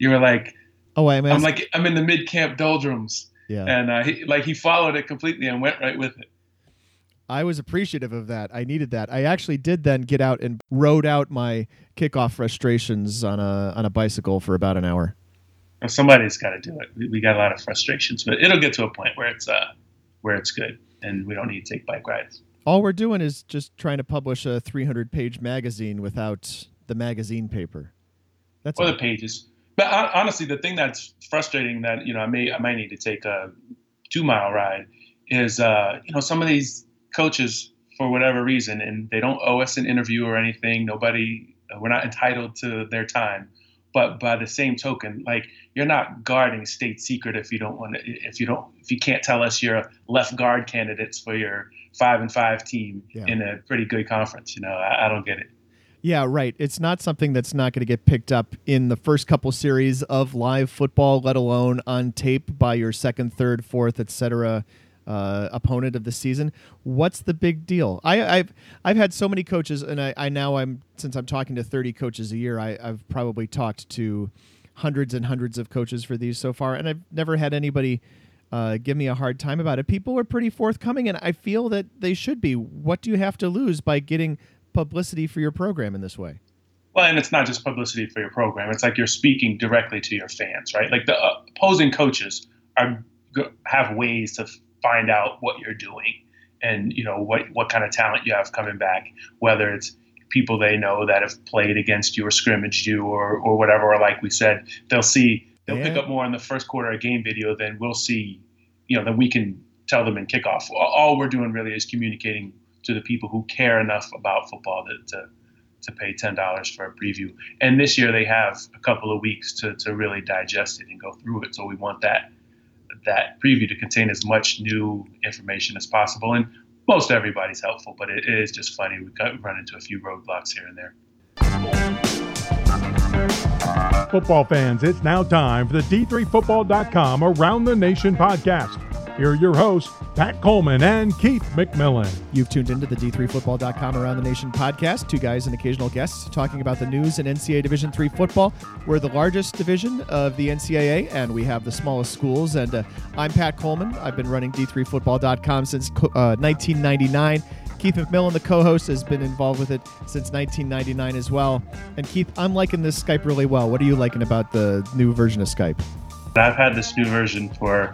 You were like, Oh, I'm, I'm like, I'm in the mid camp doldrums, yeah. and uh, he, like he followed it completely and went right with it. I was appreciative of that. I needed that. I actually did then get out and rode out my kickoff frustrations on a on a bicycle for about an hour. Well, somebody's got to do it. We, we got a lot of frustrations, but it'll get to a point where it's uh where it's good, and we don't need to take bike rides. All we're doing is just trying to publish a 300 page magazine without the magazine paper. That's or all. the pages. But hon- honestly, the thing that's frustrating that you know I may I might need to take a two mile ride is uh, you know some of these coaches for whatever reason and they don't owe us an interview or anything. Nobody we're not entitled to their time. But by the same token, like you're not guarding state secret if you don't want to, if you don't, if you can't tell us your left guard candidates for your five and five team Yeah. in a pretty good conference. You know, I, I don't get it. Yeah, right. It's not something that's not going to get picked up in the first couple series of live football, let alone on tape by your second, third, fourth, etc. Uh, opponent of the season. What's the big deal? I, I've I've had so many coaches, and I, I now I'm since I'm talking to 30 coaches a year, I, I've probably talked to hundreds and hundreds of coaches for these so far, and I've never had anybody uh, give me a hard time about it. People are pretty forthcoming, and I feel that they should be. What do you have to lose by getting publicity for your program in this way? Well, and it's not just publicity for your program. It's like you're speaking directly to your fans, right? Like the uh, opposing coaches are have ways to find out what you're doing, and you know what what kind of talent you have coming back. Whether it's people they know that have played against you or scrimmaged you or or whatever. Or like we said, they'll see they'll pick up more in the first quarter of game video than we'll see. You know, than we can tell them in kickoff. All we're doing really is communicating to the people who care enough about football that to to pay ten dollars for a preview. And this year they have a couple of weeks to, to really digest it and go through it. So we want that that preview to contain as much new information as possible. And most everybody's helpful, but it is just funny. We got run into a few roadblocks here and there. Football fans, it's now time for the D3Football.com Around the Nation podcast. Here are your hosts, Pat Coleman and Keith McMillan. You've tuned into the D3Football.com Around the Nation podcast. Two guys and occasional guests talking about the news in NCAA Division III football. We're the largest division of the NCAA, and we have the smallest schools. And uh, I'm Pat Coleman. I've been running D3Football.com since uh, 1999. Keith McMillan, the co-host, has been involved with it since 1999 as well. And Keith, I'm liking this Skype really well. What are you liking about the new version of Skype? I've had this new version for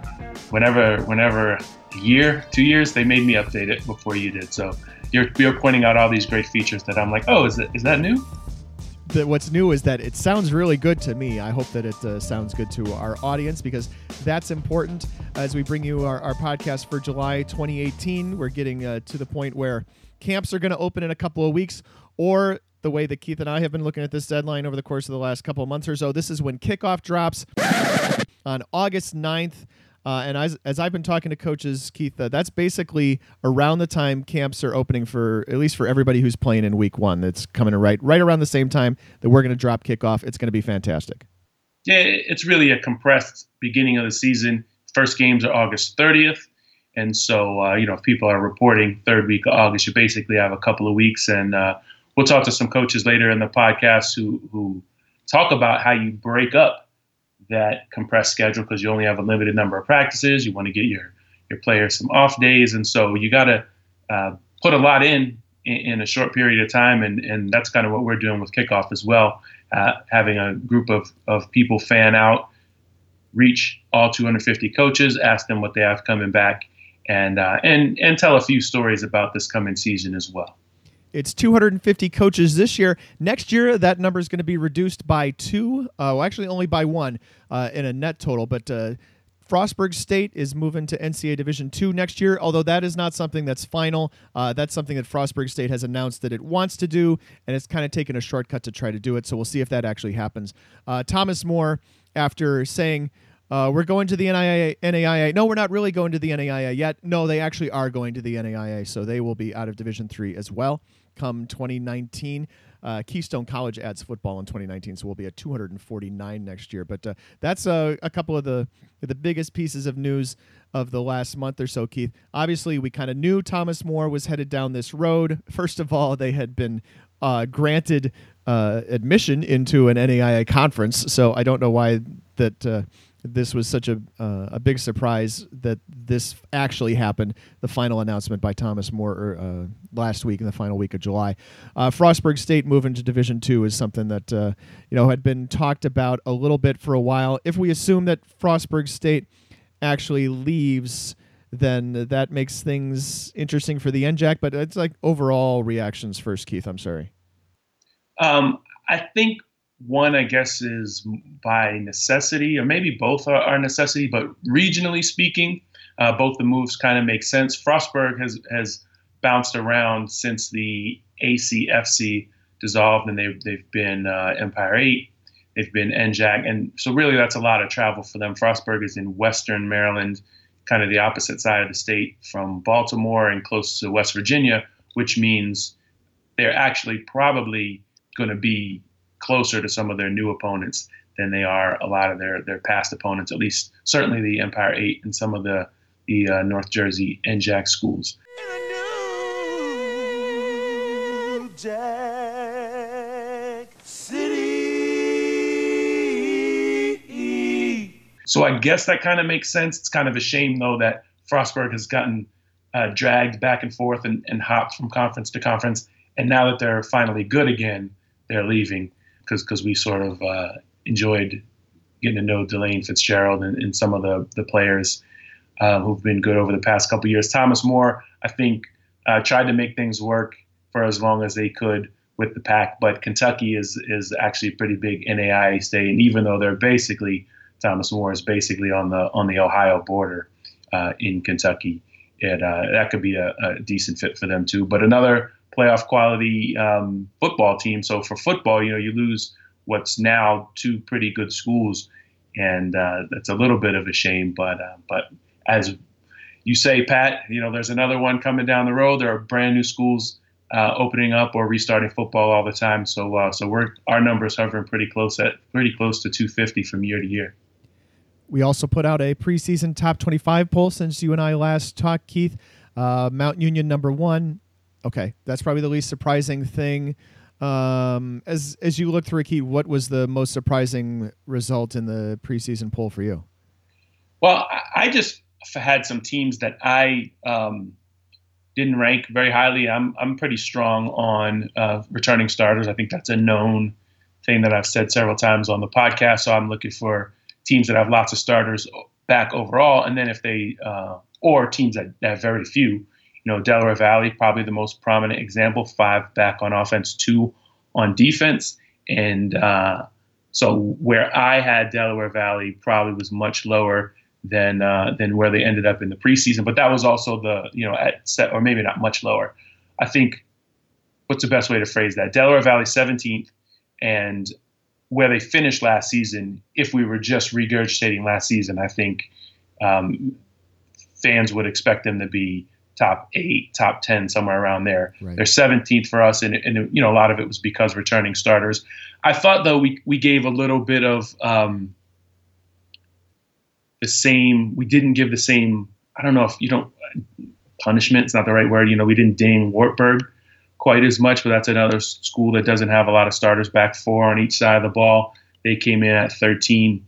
whenever whenever a year, two years, they made me update it before you did. So you're you're pointing out all these great features that I'm like, oh, is that is that new? that what's new is that it sounds really good to me. I hope that it uh, sounds good to our audience because that's important as we bring you our, our podcast for July 2018. We're getting uh, to the point where camps are going to open in a couple of weeks, or the way that Keith and I have been looking at this deadline over the course of the last couple of months or so. This is when kickoff drops on August 9th. Uh, and as, as I've been talking to coaches, Keith, uh, that's basically around the time camps are opening for at least for everybody who's playing in week one. That's coming right right around the same time that we're going to drop kickoff. It's going to be fantastic. Yeah, it's really a compressed beginning of the season. First games are August 30th. And so, uh, you know, if people are reporting third week of August, you basically have a couple of weeks. And uh, we'll talk to some coaches later in the podcast who, who talk about how you break up that compressed schedule because you only have a limited number of practices. You want to get your, your players some off days. And so you got to uh, put a lot in, in in a short period of time. And, and that's kind of what we're doing with kickoff as well. Uh, having a group of, of people fan out, reach all 250 coaches, ask them what they have coming back, and uh, and and tell a few stories about this coming season as well. It's 250 coaches this year. Next year, that number is going to be reduced by two. Uh, well, actually, only by one uh, in a net total. But uh, Frostburg State is moving to NCAA Division two next year. Although that is not something that's final. Uh, that's something that Frostburg State has announced that it wants to do, and it's kind of taken a shortcut to try to do it. So we'll see if that actually happens. Uh, Thomas More, after saying. Uh, we're going to the NAIA, NAIA. No, we're not really going to the NAIA yet. No, they actually are going to the NAIA, so they will be out of Division three as well come 2019. Uh, Keystone College adds football in 2019, so we'll be at 249 next year. But uh, that's uh, a couple of the the biggest pieces of news of the last month or so, Keith. Obviously, we kind of knew Thomas More was headed down this road. First of all, they had been uh, granted uh, admission into an NAIA conference. So I don't know why that uh, this was such a uh, a big surprise that this actually happened. The final announcement by Thomas More uh, last week in the final week of July. Uh, Frostburg State moving to Division Two is something that uh, you know had been talked about a little bit for a while. If we assume that Frostburg State actually leaves then that makes things interesting for the NJAC. But it's like overall reactions first, Keith. I'm sorry. Um, I think one, I guess, is by necessity, or maybe both are, are necessity. But regionally speaking, uh, both the moves kind of make sense. Frostburg has has bounced around since the ACFC dissolved, and they've they've been uh, Empire Eight, they've been NJAC, and so really that's a lot of travel for them. Frostburg is in Western Maryland, kind of the opposite side of the state from Baltimore and close to West Virginia, which means they're actually probably going to be closer to some of their new opponents than they are a lot of their their past opponents. At least certainly the Empire Eight and some of the the uh, North Jersey NJAC schools. So I guess that kind of makes sense. It's kind of a shame though that Frostburg has gotten uh, dragged back and forth and, and hopped from conference to conference, and now that they're finally good again, they're leaving because because we sort of uh, enjoyed getting to know Delane Fitzgerald and, and some of the the players uh, who've been good over the past couple years. Thomas More, I think, uh, tried to make things work for as long as they could with the PAC, but Kentucky is is actually a pretty big NAIA state, and even though they're basically Thomas More is basically on the on the Ohio border uh, in Kentucky, uh, that could be a, a decent fit for them too. But another playoff quality um, football team. So for football, you know, you lose what's now two pretty good schools, and uh, that's a little bit of a shame. But uh, but as you say, Pat, you know, there's another one coming down the road. There are brand new schools uh, opening up or restarting football all the time. So uh, so we're our numbers hovering pretty close at pretty close to 250 from year to year. We also put out a preseason top 25 poll since you and I last talked, Keith. Uh, Mount Union number one, Okay, that's probably the least surprising thing. Um, as as you look through Keith, what was the most surprising result in the preseason poll for you? Well, I just had some teams that I um, didn't rank very highly. I'm I'm pretty strong on uh, returning starters. I think that's a known thing that I've said several times on the podcast. So I'm looking for teams that have lots of starters back overall, and then if they uh, or teams that have very few you know, Delaware Valley, probably the most prominent example, five back on offense, two on defense. And uh, so where I had Delaware Valley probably was much lower than uh, than where they ended up in the preseason. But that was also the, you know, at set, or maybe not much lower. I think, what's the best way to phrase that? Delaware Valley 17th and where they finished last season, if we were just regurgitating last season, I think um, fans would expect them to be top eight, top 10, somewhere around there. Right. They're 17th for us, and, and, you know, a lot of it was because returning starters. I thought, though, we, we gave a little bit of um, the same, we didn't give the same, I don't know if you don't, punishment, it's not the right word. You know, we didn't ding Wartburg quite as much, but that's another school that doesn't have a lot of starters back four on each side of the ball. They came in at 13.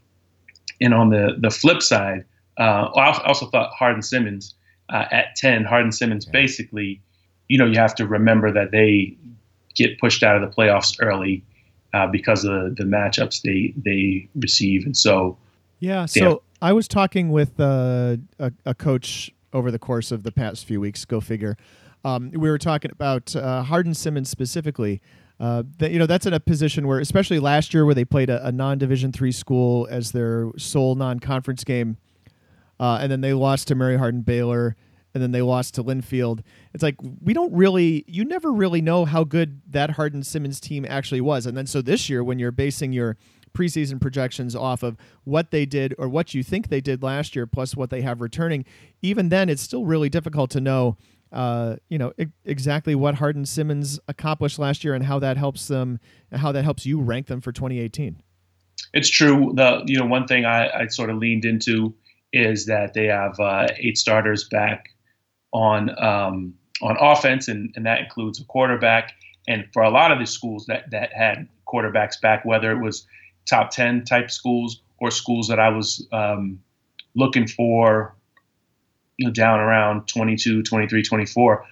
And on the, the flip side, uh, I also thought Hardin Simmons uh, at 10, Hardin Simmons yeah. basically, you know, you have to remember that they get pushed out of the playoffs early uh, because of the, matchups they they receive, and so yeah. So I was talking with uh, a, a, coach over the course of the past few weeks. Go figure. Um, we were talking about uh, Hardin Simmons specifically. Uh, that you know that's in a position where, especially last year, where they played a, a non-division three school as their sole non-conference game uh, and then they lost to Mary Hardin Baylor, and then they lost to Linfield. It's like we don't really, you never really know how good that Hardin Simmons team actually was. And then so this year, when you're basing your preseason projections off of what they did or what you think they did last year, plus what they have returning, even then, it's still really difficult to know. Uh, you know I- exactly what Hardin Simmons accomplished last year and how that helps them, how that helps you rank them for 2018. It's true. The you know one thing I, I sort of leaned into is that they have uh, eight starters back on um, on offense, and, and that includes a quarterback And for a lot of the schools that that had quarterbacks back, whether it was top ten type schools or schools that I was um, looking for, you know, down around 22, 23, 24,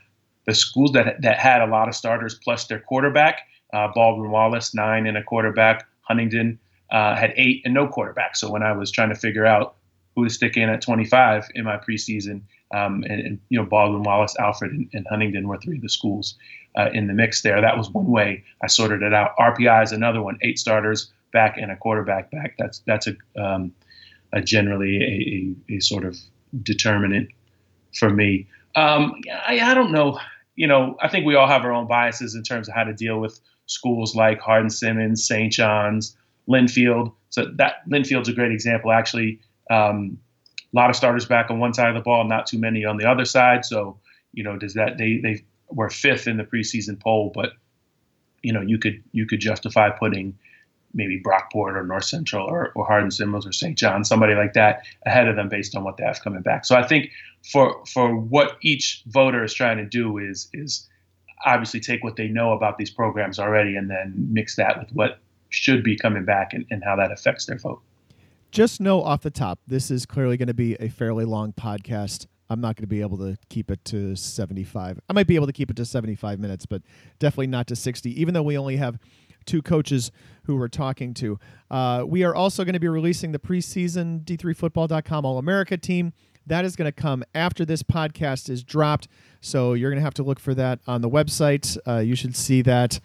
the schools that that had a lot of starters plus their quarterback, uh, Baldwin Wallace nine and a quarterback, Huntingdon uh, had eight and no quarterback. So when I was trying to figure out who to stick in at 25 in my preseason, um, and, and, you know Baldwin Wallace, Alfred, and, and, Huntingdon were three of the schools uh, in the mix there. That was one way I sorted it out. RPI is another one. Eight starters back and a quarterback back. That's that's a, um, a generally a, a, a, sort of determinant for me. Um, I, I don't know. You know, I think we all have our own biases in terms of how to deal with schools like Hardin Simmons, St. John's, Linfield. So that Linfield's a great example. Actually, um, a lot of starters back on one side of the ball, not too many on the other side. So you know, does that they they were fifth in the preseason poll, but you know, you could you could justify putting maybe Brockport or North Central or, or Hardin Simmons or St. John, somebody like that, ahead of them based on what they have coming back. So I think for for what each voter is trying to do is is obviously take what they know about these programs already and then mix that with what should be coming back and, and how that affects their vote. Just know off the top, this is clearly going to be a fairly long podcast. I'm not going to be able to keep it to 75. I might be able to keep it to 75 minutes, but definitely not to 60, even though we only have two coaches who we're talking to. Uh, we are also going to be releasing the preseason D3Football.com All America team. That is going to come after this podcast is dropped. So you're going to have to look for that on the website. Uh, you should see that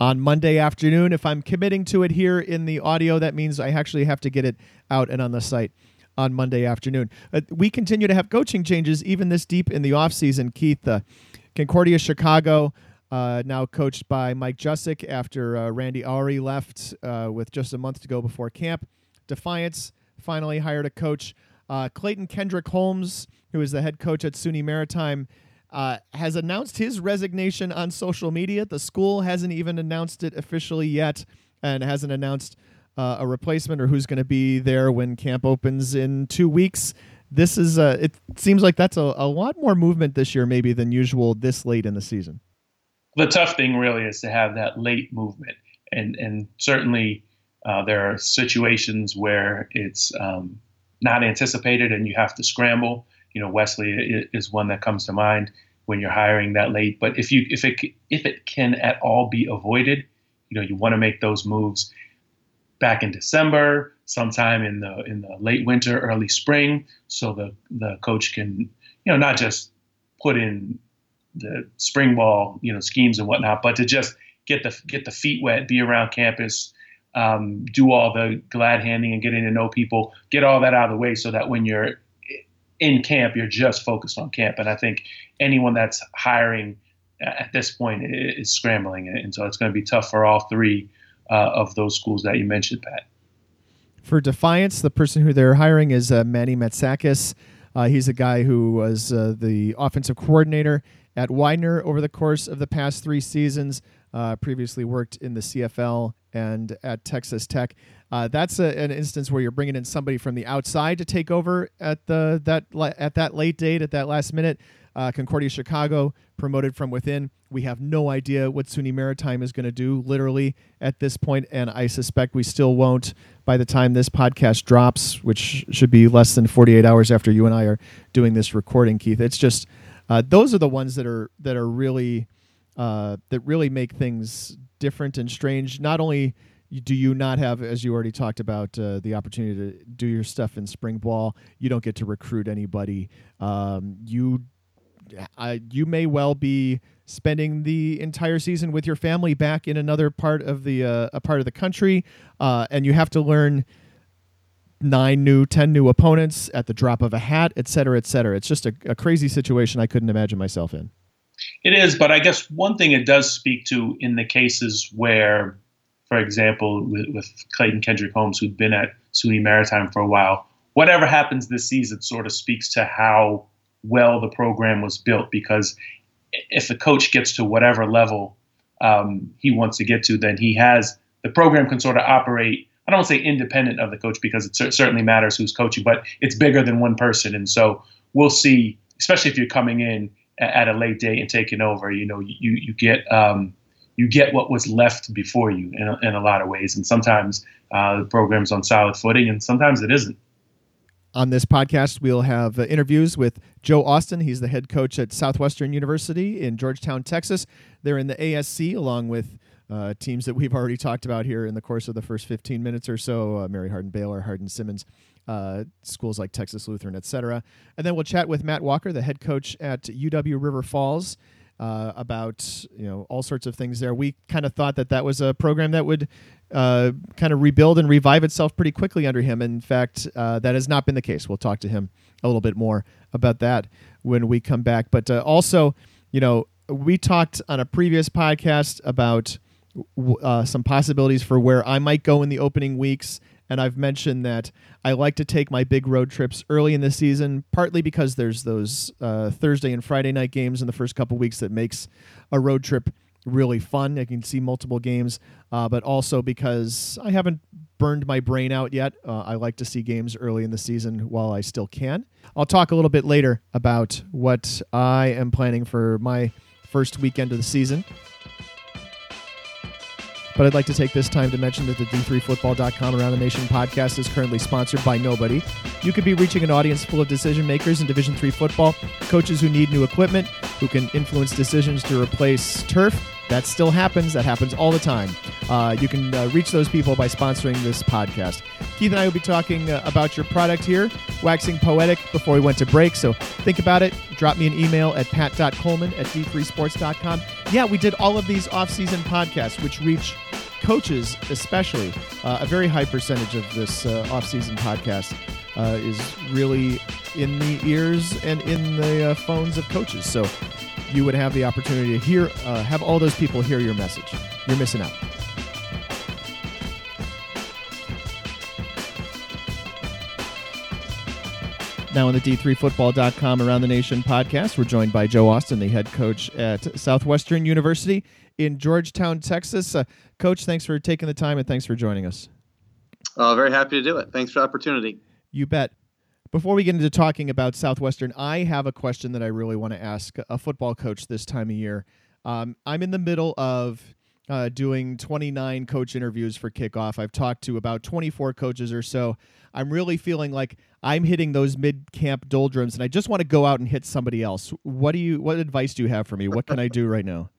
on Monday afternoon. If I'm committing to it here in the audio, that means I actually have to get it out and on the site on Monday afternoon. Uh, we continue to have coaching changes even this deep in the offseason. Keith, uh, Concordia Chicago, uh, now coached by Mike Jusick after uh, Randy Ari left uh, with just a month to go before camp. Defiance finally hired a coach. Uh, Clayton Kendrick Holmes, who is the head coach at SUNY Maritime, uh, has announced his resignation on social media. The school hasn't even announced it officially yet and hasn't announced uh, a replacement or who's going to be there when camp opens in two weeks. This is, uh, it seems like that's a, a lot more movement this year, maybe, than usual this late in the season. The tough thing really is to have that late movement. And, and certainly uh, there are situations where it's um, not anticipated and you have to scramble you know, Wesley is one that comes to mind when you're hiring that late. But if you if it if it can at all be avoided, you know, you want to make those moves back in December, sometime in the in the late winter, early spring, so the the coach can you know not just put in the spring ball you know schemes and whatnot, but to just get the get the feet wet, be around campus, um, do all the glad handing and getting to know people, get all that out of the way, so that when you're in camp, you're just focused on camp. And I think anyone that's hiring at this point is scrambling. And so it's going to be tough for all three uh, of those schools that you mentioned, Pat. For Defiance, the person who they're hiring is uh, Manny Matsakis. Uh, he's a guy who was uh, the offensive coordinator at Widener over the course of the past three seasons. Uh, previously worked in the CFL and at Texas Tech. Uh, that's a, an instance where you're bringing in somebody from the outside to take over at the that at that late date at that last minute. Uh, Concordia Chicago promoted from within. We have no idea what SUNY Maritime is going to do literally at this point, and I suspect we still won't by the time this podcast drops, which should be less than 48 hours after you and I are doing this recording, Keith. It's just uh, those are the ones that are that are really uh, that really make things different and strange. Not only do you not have, as you already talked about, uh, the opportunity to do your stuff in spring ball? You don't get to recruit anybody. Um, you uh, you may well be spending the entire season with your family back in another part of the uh, a part of the country, uh, and you have to learn nine new, ten new opponents at the drop of a hat, et cetera, et cetera. It's just a, a crazy situation I couldn't imagine myself in. It is, but I guess one thing it does speak to in the cases where for example, with, with Clayton Kendrick Holmes, who'd been at SUNY Maritime for a while, whatever happens this season sort of speaks to how well the program was built. Because if the coach gets to whatever level um, he wants to get to, then he has the program can sort of operate. I don't say independent of the coach because it certainly matters who's coaching, but it's bigger than one person. And so we'll see, especially if you're coming in at a late date and taking over. You know, you you get um, you get what was left before you in a, in a lot of ways. And sometimes uh, the program's on solid footing, and sometimes it isn't. On this podcast, we'll have uh, interviews with Joe Austin. He's the head coach at Southwestern University in Georgetown, Texas. They're in the ASC along with uh, teams that we've already talked about here in the course of the first 15 minutes or so uh, Mary Hardin Baylor, Hardin Simmons, uh, schools like Texas Lutheran, etc. And then we'll chat with Matt Walker, the head coach at UW River Falls. Uh, about you know all sorts of things there. We kind of thought that that was a program that would uh, kind of rebuild and revive itself pretty quickly under him. In fact, uh, that has not been the case. We'll talk to him a little bit more about that when we come back. But uh, also, you know, we talked on a previous podcast about uh, some possibilities for where I might go in the opening weeks. And I've mentioned that I like to take my big road trips early in the season, partly because there's those uh, Thursday and Friday night games in the first couple weeks that makes a road trip really fun. I can see multiple games, uh, but also because I haven't burned my brain out yet. Uh, I like to see games early in the season while I still can. I'll talk a little bit later about what I am planning for my first weekend of the season. But I'd like to take this time to mention that the D3Football.com Around the Nation podcast is currently sponsored by nobody. You could be reaching an audience full of decision makers in Division Three football, coaches who need new equipment, who can influence decisions to replace turf that still happens. That happens all the time. Uh, you can uh, reach those people by sponsoring this podcast. Keith and I will be talking uh, about your product here, waxing poetic before we went to break. So think about it. Drop me an email at pat.coleman at d3sports.com. Yeah, we did all of these off-season podcasts, which reach coaches especially. Uh, a very high percentage of this uh, off-season podcast uh, is really in the ears and in the phones of coaches. So you would have the opportunity to hear, uh, have all those people hear your message. You're missing out. Now on the D3Football.com Around the Nation podcast, we're joined by Joe Austin, the head coach at Southwestern University in Georgetown, Texas. Uh, coach, thanks for taking the time and thanks for joining us. Uh, very happy to do it. Thanks for the opportunity. You bet. Before we get into talking about Southwestern, I have a question that I really want to ask a football coach this time of year. Um, I'm in the middle of uh, doing 29 coach interviews for kickoff. I've talked to about 24 coaches or so. I'm really feeling like I'm hitting those mid camp doldrums, and I just want to go out and hit somebody else. What do you? What advice do you have for me? What can I do right now?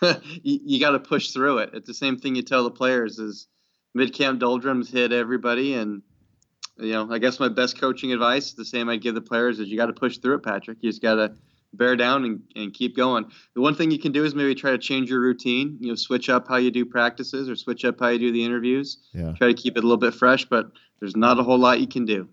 you, you got to push through it. It's the same thing you tell the players: is mid camp doldrums hit everybody, and you know, I guess my best coaching advice, the same I give the players, is you got to push through it, Patrick. You just got to bear down and, and keep going. The one thing you can do is maybe try to change your routine. You know, switch up how you do practices or switch up how you do the interviews. Yeah. Try to keep it a little bit fresh, but there's not a whole lot you can do.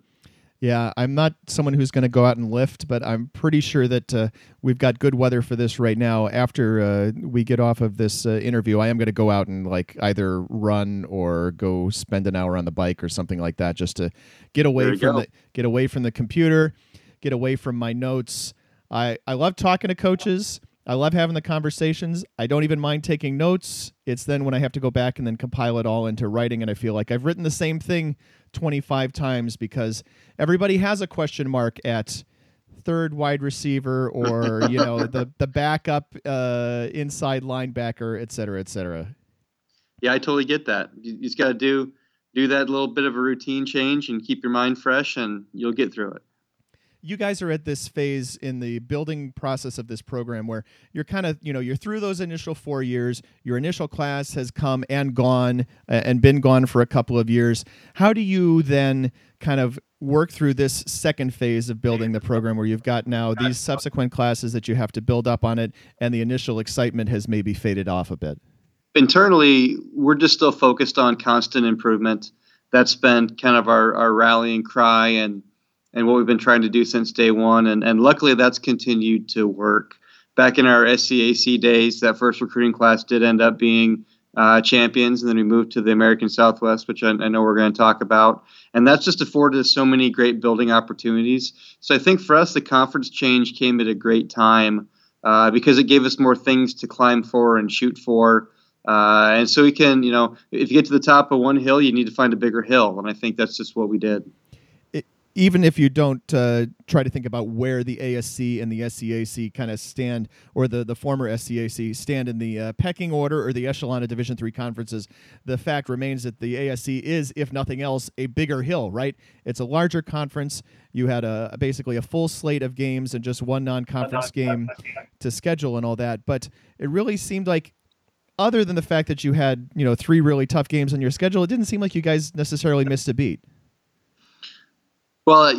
Yeah, I'm not someone who's going to go out and lift, but I'm pretty sure that uh, we've got good weather for this right now. After uh, we get off of this uh, interview, I am going to go out and like either run or go spend an hour on the bike or something like that, just to get away from go. the get away from the computer, get away from my notes. I I love talking to coaches. I love having the conversations. I don't even mind taking notes. It's then when I have to go back and then compile it all into writing, and I feel like I've written the same thing 25 times because everybody has a question mark at third wide receiver or you know the the backup uh, inside linebacker, et cetera, et cetera. Yeah, I totally get that. You, you just got to do do that little bit of a routine change and keep your mind fresh, and you'll get through it you guys are at this phase in the building process of this program where you're kind of you know you're through those initial four years your initial class has come and gone uh, and been gone for a couple of years. How do you then kind of work through this second phase of building the program where you've got now these subsequent classes that you have to build up on it and the initial excitement has maybe faded off a bit? Internally we're just still focused on constant improvement. That's been kind of our, our rallying cry and and what we've been trying to do since day one. And, and luckily, that's continued to work. Back in our SCAC days, that first recruiting class did end up being uh, champions, and then we moved to the American Southwest, which I, I know we're going to talk about. And that's just afforded us so many great building opportunities. So I think for us, the conference change came at a great time uh, because it gave us more things to climb for and shoot for. Uh, and so we can, you know, if you get to the top of one hill, you need to find a bigger hill. And I think that's just what we did even if you don't uh, try to think about where the ASC and the SCAC kind of stand, or the, the former SCAC stand in the uh, pecking order or the echelon of Division three conferences, the fact remains that the ASC is, if nothing else, a bigger hill. Right? It's a larger conference. You had a basically a full slate of games and just one non-conference game to schedule and all that. But it really seemed like other than the fact that you had you know three really tough games on your schedule, it didn't seem like you guys necessarily missed a beat. Well,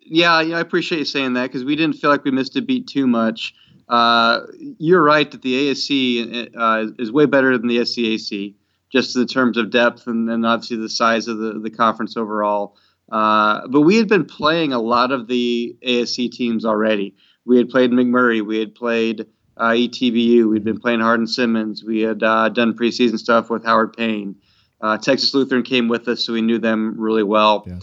yeah, yeah, I appreciate you saying that because we didn't feel like we missed a beat too much. Uh, you're right that the ASC uh, is way better than the SCAC, just in terms of depth and, and obviously the size of the, the conference overall. Uh, but we had been playing a lot of the ASC teams already. We had played McMurry, we had played uh, ETBU, we'd been playing Hardin Simmons, we had uh, done preseason stuff with Howard Payne. Uh, Texas Lutheran came with us, so we knew them really well. Yeah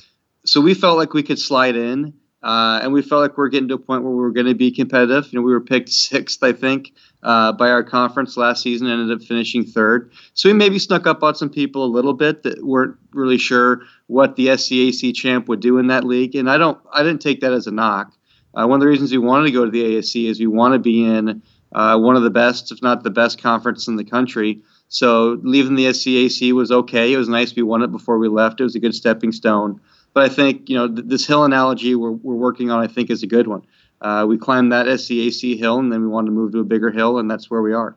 so we felt like we could slide in, uh, and we felt like we are getting to a point where we were going to be competitive. You know, we were picked sixth, I think, uh, by our conference last season, ended up finishing third. So we maybe snuck up on some people a little bit that weren't really sure what the SCAC champ would do in that league, and I don't, I didn't take that as a knock. Uh, one of the reasons we wanted to go to the ASC is we want to be in uh, one of the best, if not the best, conference in the country. So leaving the SCAC was okay. It was nice we won it before we left. It was a good stepping stone. But I think you know th- this hill analogy we're, we're working on. I think is a good one. Uh, we climbed that SCAC hill, and then we wanted to move to a bigger hill, and that's where we are.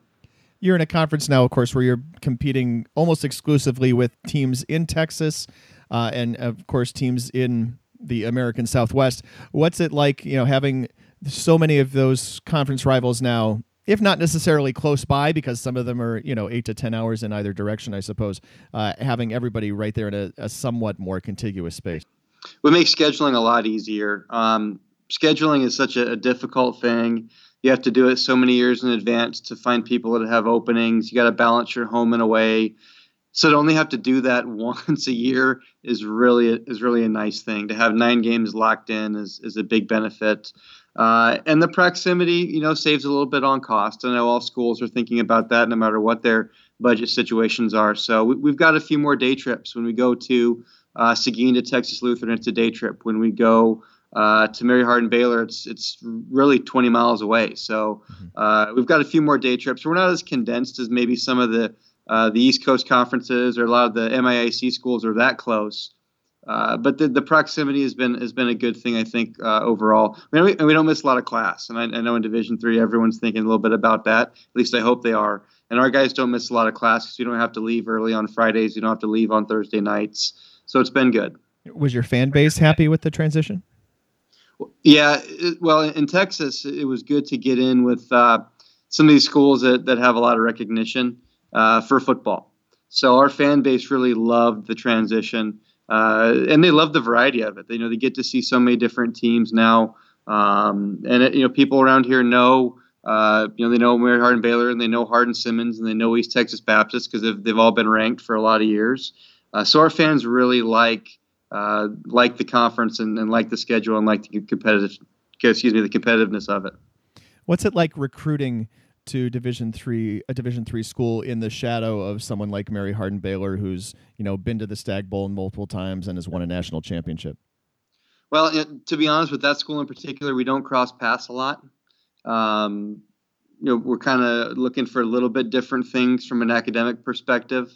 You're in a conference now, of course, where you're competing almost exclusively with teams in Texas, uh, and of course teams in the American Southwest. What's it like, you know, having so many of those conference rivals now if not necessarily close by, because some of them are you know eight to ten hours in either direction, I suppose. Uh, having everybody right there in a, a, somewhat more contiguous space would make scheduling a lot easier. Um, scheduling is such a, a, difficult thing. You have to do it so many years in advance to find people that have openings. You got to balance your home and away. So to only have to do that once a year is really is really a nice thing. To have nine games locked in is is a big benefit. Uh, and the proximity, you know, saves a little bit on cost. I know all schools are thinking about that, no matter what their budget situations are. So we, have got a few more day trips. When we go to uh, Seguin to Texas Lutheran, it's a day trip. When we go uh, to Mary Hardin Baylor, it's it's really 20 miles away. So mm-hmm. uh, we've got a few more day trips. We're not as condensed as maybe some of the uh, the East Coast conferences or a lot of the MIAC schools are that close. Uh, but the, the proximity has been has been a good thing, I think, uh, overall. I mean, we, we, don't miss a lot of class, and I, I, know in Division Three, everyone's thinking a little bit about that. At least I hope they are. And our guys don't miss a lot of class because we don't have to leave early on Fridays. You don't have to leave on Thursday nights, so it's been good. Was your fan base happy with the transition? Yeah, it, well, in Texas, it was good to get in with uh, some of these schools that, that have a lot of recognition uh, for football. So our fan base really loved the transition uh, and they love the variety of it. They you know they get to see so many different teams now, um, and it, you know people around here know. Uh, you know they know Mary Hardin Baylor and they know Hardin Simmons and they know East Texas Baptist because they've, they've all been ranked for a lot of years. Uh, so our fans really like uh, like the conference and, and like the schedule and like the competitive excuse me the competitiveness of it. What's it like recruiting to Division three, a Division three school in the shadow of someone like Mary Hardin Baylor, who's you know been to the Stag Bowl multiple times and has won a national championship? Well, to be honest, with that school in particular, we don't cross paths a lot. Um, you know, we're kind of looking for a little bit different things from an academic perspective.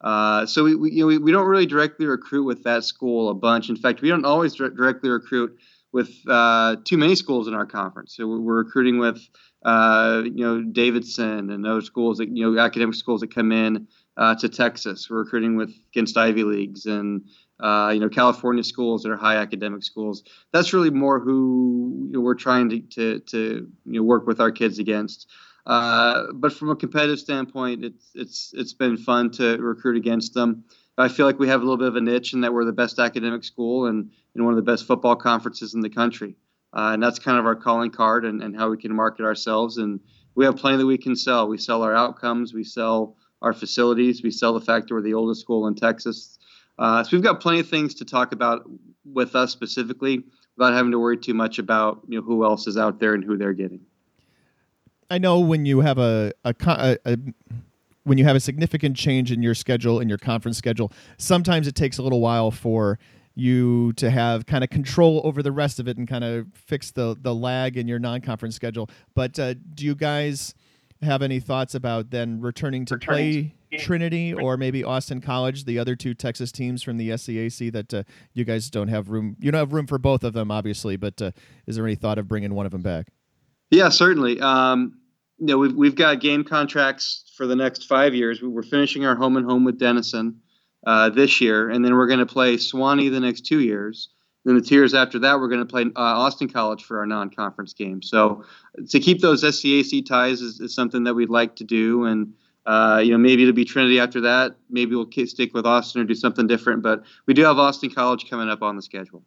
Uh, so we, we, you know, we, we don't really directly recruit with that school a bunch. In fact, we don't always directly recruit with uh, too many schools in our conference. So we're, recruiting with uh, you know Davidson and those schools that you know academic schools that come in uh, to Texas. We're recruiting with against Ivy leagues and uh, you know California schools that are high academic schools. That's really more who you know, we're trying to, to, to you know work with our kids against. Uh, but from a competitive standpoint, it's it's it's been fun to recruit against them. I feel like we have a little bit of a niche in that we're the best academic school and, and one of the best football conferences in the country. Uh, and that's kind of our calling card and, and how we can market ourselves. And we have plenty that we can sell. We sell our outcomes, we sell our facilities, we sell the fact that we're the oldest school in Texas. Uh, so we've got plenty of things to talk about with us specifically without having to worry too much about you know who else is out there and who they're getting. I know when you have a, a, a, a when you have a significant change in your schedule in your conference schedule, sometimes it takes a little while for you to have kind of control over the rest of it and kind of fix the the lag in your non-conference schedule. But uh, do you guys have any thoughts about then returning to returning play to Trinity or maybe Austin College, the other two Texas teams from the SCAC that uh, you guys don't have room? You don't have room for both of them, obviously. But uh, is there any thought of bringing one of them back? Yeah, certainly. Um, you know, we've we've got game contracts for the next five years. We're finishing our home and home with Denison uh, this year, and then we're going to play Sewanee the next two years. Then the two years after that, we're going to play uh, Austin College for our non-conference game. So to keep those SCAC ties is, is something that we'd like to do, and uh, you know maybe it'll be Trinity after that. Maybe we'll stick with Austin or do something different. But we do have Austin College coming up on the schedule.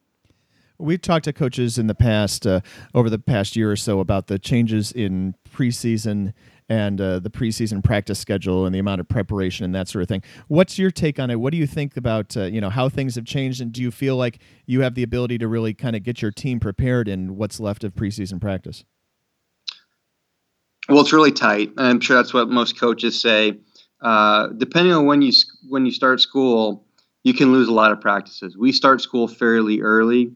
We've talked to coaches in the past, uh, over the past year or so, about the changes in preseason and uh, the preseason practice schedule and the amount of preparation and that sort of thing. What's your take on it? What do you think about uh, you know how things have changed, and do you feel like you have the ability to really kind of get your team prepared in what's left of preseason practice? Well, it's really tight, I'm sure that's what most coaches say. Uh, depending on when you when you start school, you can lose a lot of practices. We start school fairly early,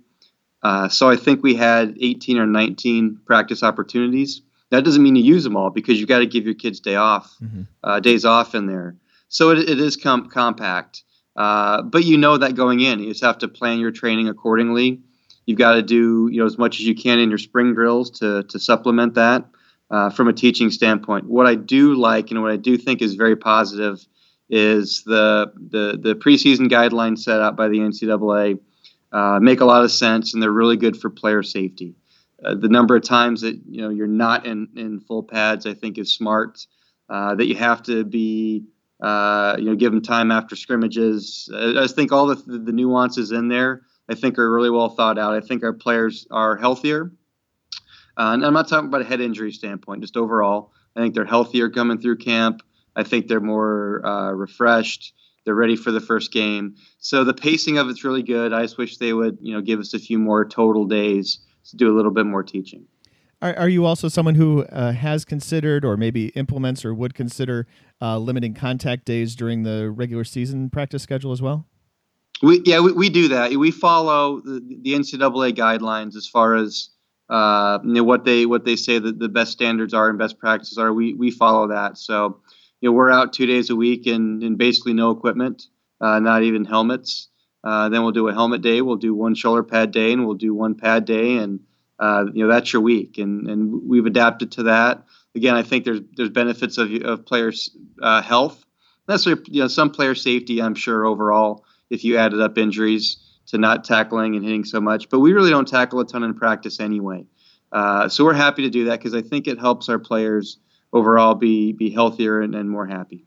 uh, so I think we had 18 or 19 practice opportunities that doesn't mean you use them all because you got to give your kids day off, mm-hmm. uh, days off in there. So it, it is com- compact, uh, but you know that going in, you just have to plan your training accordingly. You've got to do you know as much as you can in your spring drills to to supplement that uh, from a teaching standpoint. What I do like and what I do think is very positive is the the the preseason guidelines set out by the NCAA uh, make a lot of sense and they're really good for player safety. Uh, the number of times that you know you're not in, in full pads, I think, is smart. Uh, that you have to be, uh, you know, give them time after scrimmages. I, I think all the, the nuances in there, I think, are really well thought out. I think our players are healthier. Uh, and I'm not talking about a head injury standpoint, just overall. I think they're healthier coming through camp. I think they're more uh, refreshed. They're ready for the first game. So the pacing of it's really good. I just wish they would, you know, give us a few more total days to do a little bit more teaching. Are, are you also someone who uh, has considered or maybe implements or would consider uh, limiting contact days during the regular season practice schedule as well? We, yeah, we, we do that. We follow the, the NCAA guidelines as far as uh, you know, what they what they say that the best standards are and best practices are. We we follow that. So you know we're out two days a week and, and basically no equipment, uh, not even helmets. Uh, then we'll do a helmet day. We'll do one shoulder pad day, and we'll do one pad day, and uh, you know that's your week. And and we've adapted to that. Again, I think there's there's benefits of of players' uh, health. Necessarily, you know, some player safety. I'm sure overall, if you added up injuries to not tackling and hitting so much, but we really don't tackle a ton in practice anyway. Uh, so we're happy to do that because I think it helps our players overall be be healthier and, and more happy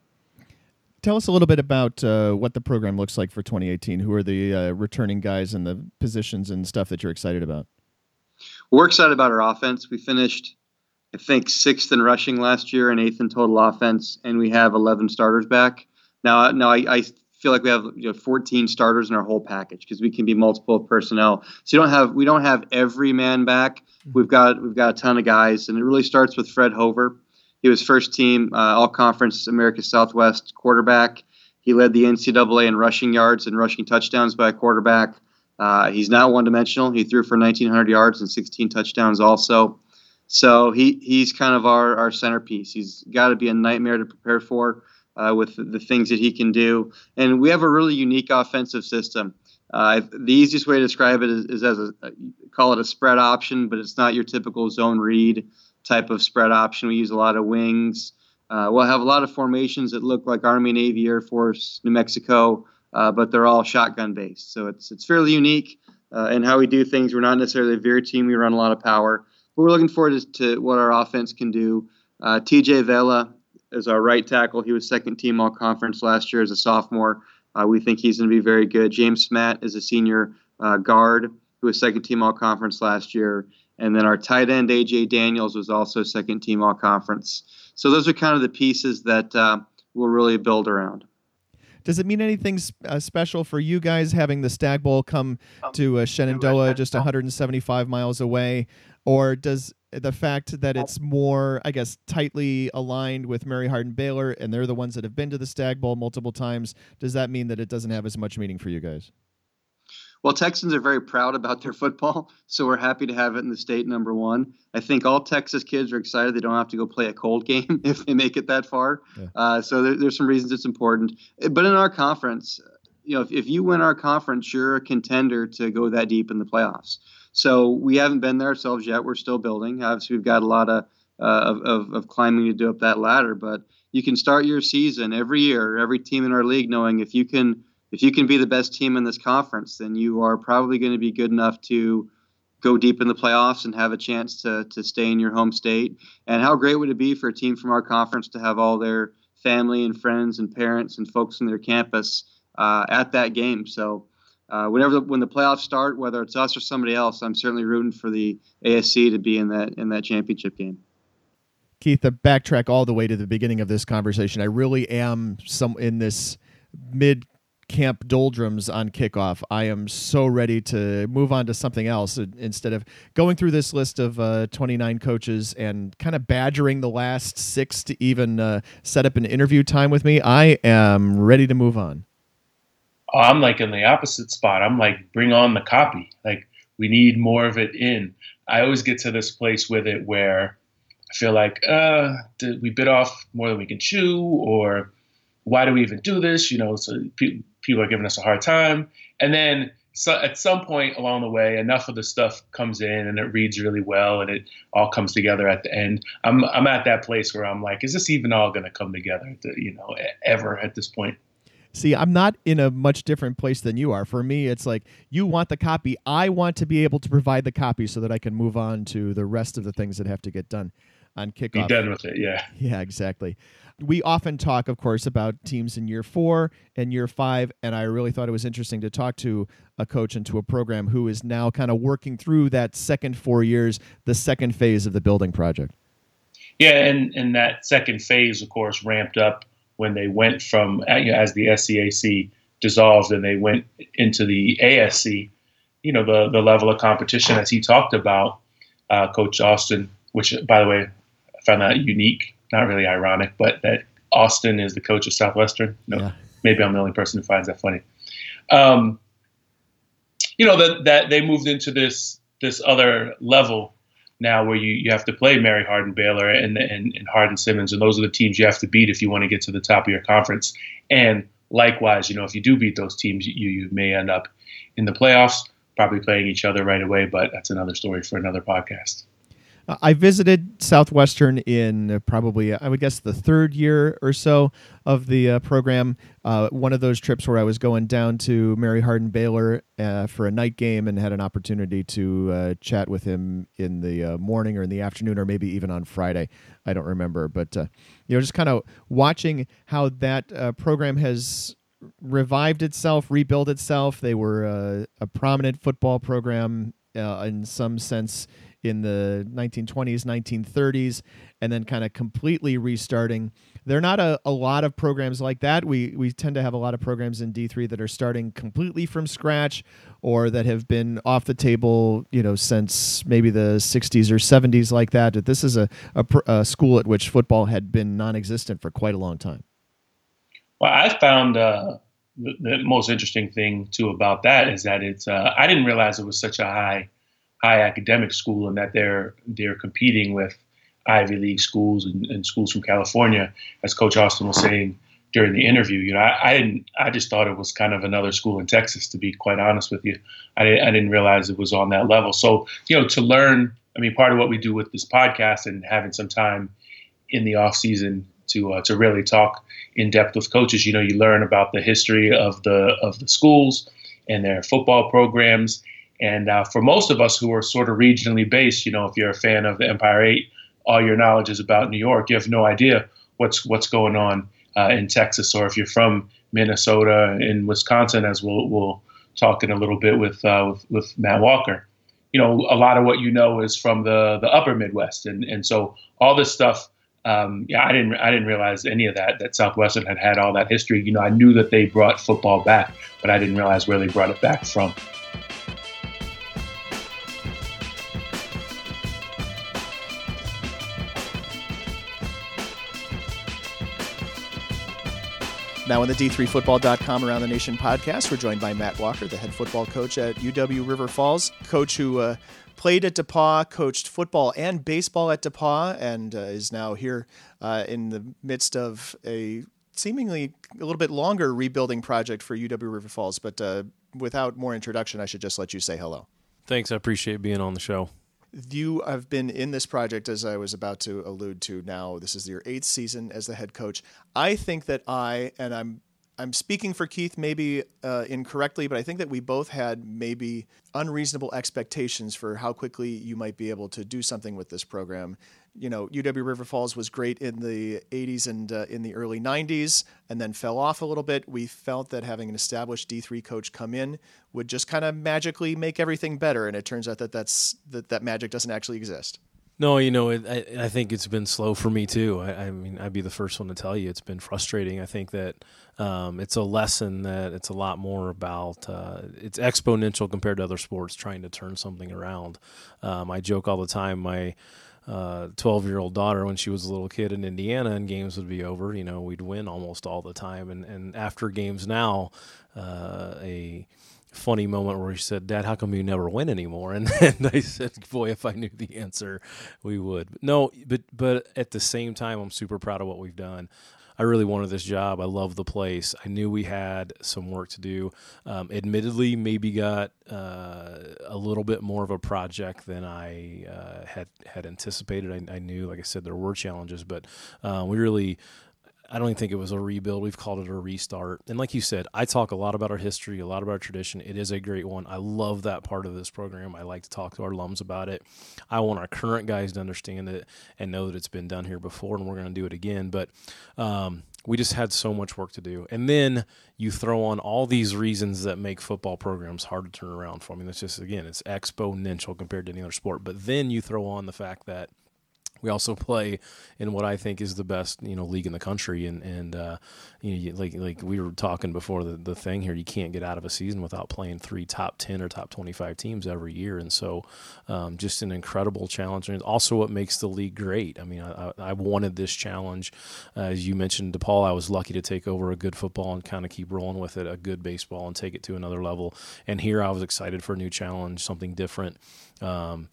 tell us a little bit about uh, what the program looks like for 2018. Who are the uh, returning guys and the positions and stuff that you're excited about? We're excited about our offense. We finished, I think, sixth in rushing last year and eighth in total offense, and we have 11 starters back. Now, now I, I feel like we have you know, 14 starters in our whole package because we can be multiple personnel. So you don't have we don't have every man back. Mm-hmm. We've got we've got a ton of guys, and it really starts with Fred Hover he was first team uh, All Conference America Southwest quarterback. He led the NCAA in rushing yards and rushing touchdowns by a quarterback. Uh, he's not one dimensional. He threw for 1,900 yards and 16 touchdowns also. So he, he's kind of our, our centerpiece. He's got to be a nightmare to prepare for uh, with the, things that he can do. And we have a really unique offensive system. Uh, the easiest way to describe it is, is as a call it a spread option, but it's not your typical zone read type of spread option. We use a lot of wings. Uh, we'll have a lot of formations that look like Army, Navy, Air Force, New Mexico, uh, but they're all shotgun based. So it's it's fairly unique uh, in how we do things. We're not necessarily a veer team. We run a lot of power, but we're looking forward to, to what our offense can do. Uh, TJ Vela is our right tackle. He was second team all conference last year as a sophomore. Uh, we think he's going to be very good. James Smatt is a senior uh, guard who was second team all conference last year. And then our tight end, AJ Daniels, was also second team all conference. So those are kind of the pieces that uh, we'll really build around. Does it mean anything uh, special for you guys having the Stag Bowl come to uh, Shenandoah, just 175 miles away? Or does the fact that it's more, I guess, tightly aligned with Mary Hardin Baylor and they're the ones that have been to the Stag Bowl multiple times, does that mean that it doesn't have as much meaning for you guys? Well, Texans are very proud about their football, so we're happy to have it in the state number one. I think all Texas kids are excited they don't have to go play a cold game if they make it that far. Yeah. Uh, so there, there's some reasons it's important. But in our conference, you know, if, if you win our conference, you're a contender to go that deep in the playoffs. So we haven't been there ourselves yet. We're still building. Obviously, we've got a lot of uh, of, of, of climbing to do up that ladder. But you can start your season every year, every team in our league, knowing if you can if you can be the best team in this conference, then you are probably going to be good enough to go deep in the playoffs and have a chance to to stay in your home state. And how great would it be for a team from our conference to have all their family and friends and parents and folks in their campus uh, at that game? So. Uh, whenever the, when the playoffs start, whether it's us or somebody else, I'm certainly rooting for the ASC to be in that in that championship game. Keith, to backtrack all the way to the beginning of this conversation, I really am some in this mid camp doldrums on kickoff. I am so ready to move on to something else instead of going through this list of uh, 29 coaches and kind of badgering the last six to even uh, set up an interview time with me. I am ready to move on. Oh, I'm like in the opposite spot. I'm like, bring on the copy. Like, we need more of it in. I always get to this place with it where I feel like, uh, did we bit off more than we can chew, or why do we even do this? You know, so people are giving us a hard time. And then so at some point along the way, enough of the stuff comes in and it reads really well and it all comes together at the end. I'm I'm at that place where I'm like, is this even all going to come together? To, you know, ever at this point? See, I'm not in a much different place than you are. For me, it's like you want the copy. I want to be able to provide the copy so that I can move on to the rest of the things that have to get done on kickoff. Be done with it, yeah. Yeah, exactly. We often talk, of course, about teams in year four and year five, and I really thought it was interesting to talk to a coach and to a program who is now kind of working through that second four years, the second phase of the building project. Yeah, and, and that second phase, of course, ramped up when they went from, as the SCAC dissolved and they went into the ASC, you know, the, the level of competition, as he talked about, uh, Coach Austin, which, by the way, I found that unique not really ironic, but that Austin is the coach of Southwestern. No, yeah. maybe I'm the only person who finds that funny. Um, you know that that they moved into this this other level now where you, you have to play Mary Hardin Baylor and, and and Hardin Simmons and those are the teams you have to beat if you want to get to the top of your conference. And likewise, you know if you do beat those teams, you you may end up in the playoffs, probably playing each other right away. But that's another story for another podcast. I visited Southwestern in probably, I would guess, the third year or so of the uh, program. Uh, one of those trips where I was going down to Mary Hardin Baylor uh, for a night game and had an opportunity to uh, chat with him in the uh, morning or in the afternoon or maybe even on Friday. I don't remember. But, uh, you know, just kind of watching how that program has revived itself, rebuilt itself. They were a prominent football program in some sense in the 1920s, 1930s, and then kind of completely restarting. There are not a, a lot of programs like that. We we tend to have a lot of programs in D3 that are starting completely from scratch or that have been off the table, you know, since maybe the 60s or 70s like that. This is a, a, a school at which football had been non-existent for quite a long time. Well, I found uh, the, the, most interesting thing too about that is that it's. Uh, I didn't realize it was such a high high academic school and that they're they're competing with Ivy League schools and, and schools from California, as Coach Austin was saying during the interview. You know, I, I, didn't. I just thought it was kind of another school in Texas. To be quite honest with you, I didn't, I didn't realize it was on that level. So you know, to learn. I mean, part of what we do with this podcast and having some time in the off season to uh, to really talk in depth with coaches. You know, you learn about the history of the of the schools and their football programs and uh, for most of us who are sort of regionally based, you know, if you're a fan of the Empire Eight, all your knowledge is about New York. You have no idea what's what's going on uh, in Texas, or if you're from Minnesota in Wisconsin, as we'll we'll talk in a little bit with, uh, with with Matt Walker. You know, a lot of what you know is from the the Upper Midwest, and and so all this stuff. Um, yeah, I didn't I didn't realize any of that that Southwestern had had all that history. You know, I knew that they brought football back, but I didn't realize where they brought it back from. Now on the D3Football.com Around the Nation podcast, we're joined by Matt Walker, the head football coach at UW River Falls, coach who uh, played at DePauw, coached football and baseball at DePauw, and uh, is now here uh, in the midst of a seemingly a little bit longer rebuilding project for UW River Falls. But uh, without more introduction, I should just let you say hello. Thanks. I appreciate being on the show. You have been in this project, as I was about to allude to now. This is your eighth season as the head coach. I think that I, and I'm I'm speaking for Keith maybe uh, incorrectly, but I think that we both had maybe unreasonable expectations for how quickly you might be able to do something with this program. You know, UW River Falls was great in the 80s and uh, in the early 90s and then fell off a little bit. We felt that having an established D3 coach come in would just kind of magically make everything better. And it turns out that that's, that, that magic doesn't actually exist. No, you know, it, I, I think it's been slow for me too. I, I, mean, I'd be the first one to tell you it's been frustrating. I think that um, it's a lesson that it's a lot more about. Uh, it's exponential compared to other sports trying to turn something around. Um, I joke all the time. My twelve uh, year old daughter, when she was a little kid in Indiana, and games would be over, you know, we'd win almost all the time. And and after games now, uh, a funny moment where she said, "Dad, how come you never win anymore?" And, and I said, "Boy, if I knew the answer, we would." No, but but at the same time, I'm super proud of what we've done. I really wanted this job. I love the place. I knew we had some work to do. Um, admittedly, maybe got uh, a little bit more of a project than I uh, had had anticipated. I, I, knew, like I said, there were challenges, but uh, we really I don't even think it was a rebuild. We've called it a restart. And like you said, I talk a lot about our history, a lot about our tradition. It is a great one. I love that part of this program. I like to talk to our alums about it. I want our current guys to understand it and know that it's been done here before and we're going to do it again. But um, we just had so much work to do. And then you throw on all these reasons that make football programs hard to turn around for. I mean, it's just, again, it's exponential compared to any other sport. But then you throw on the fact that – we also play in what I think is the best, you know, league in the country. And and uh, you know, like like we were talking before the the thing here, you can't get out of a season without playing three top ten or top twenty five teams every year. And so, um, just an incredible challenge, and also what makes the league great. I mean, I, I wanted this challenge, uh, as you mentioned, DePauw. I was lucky to take over a good football and kind of keep rolling with it, a good baseball, and take it to another level. And here, I was excited for a new challenge, something different. Um,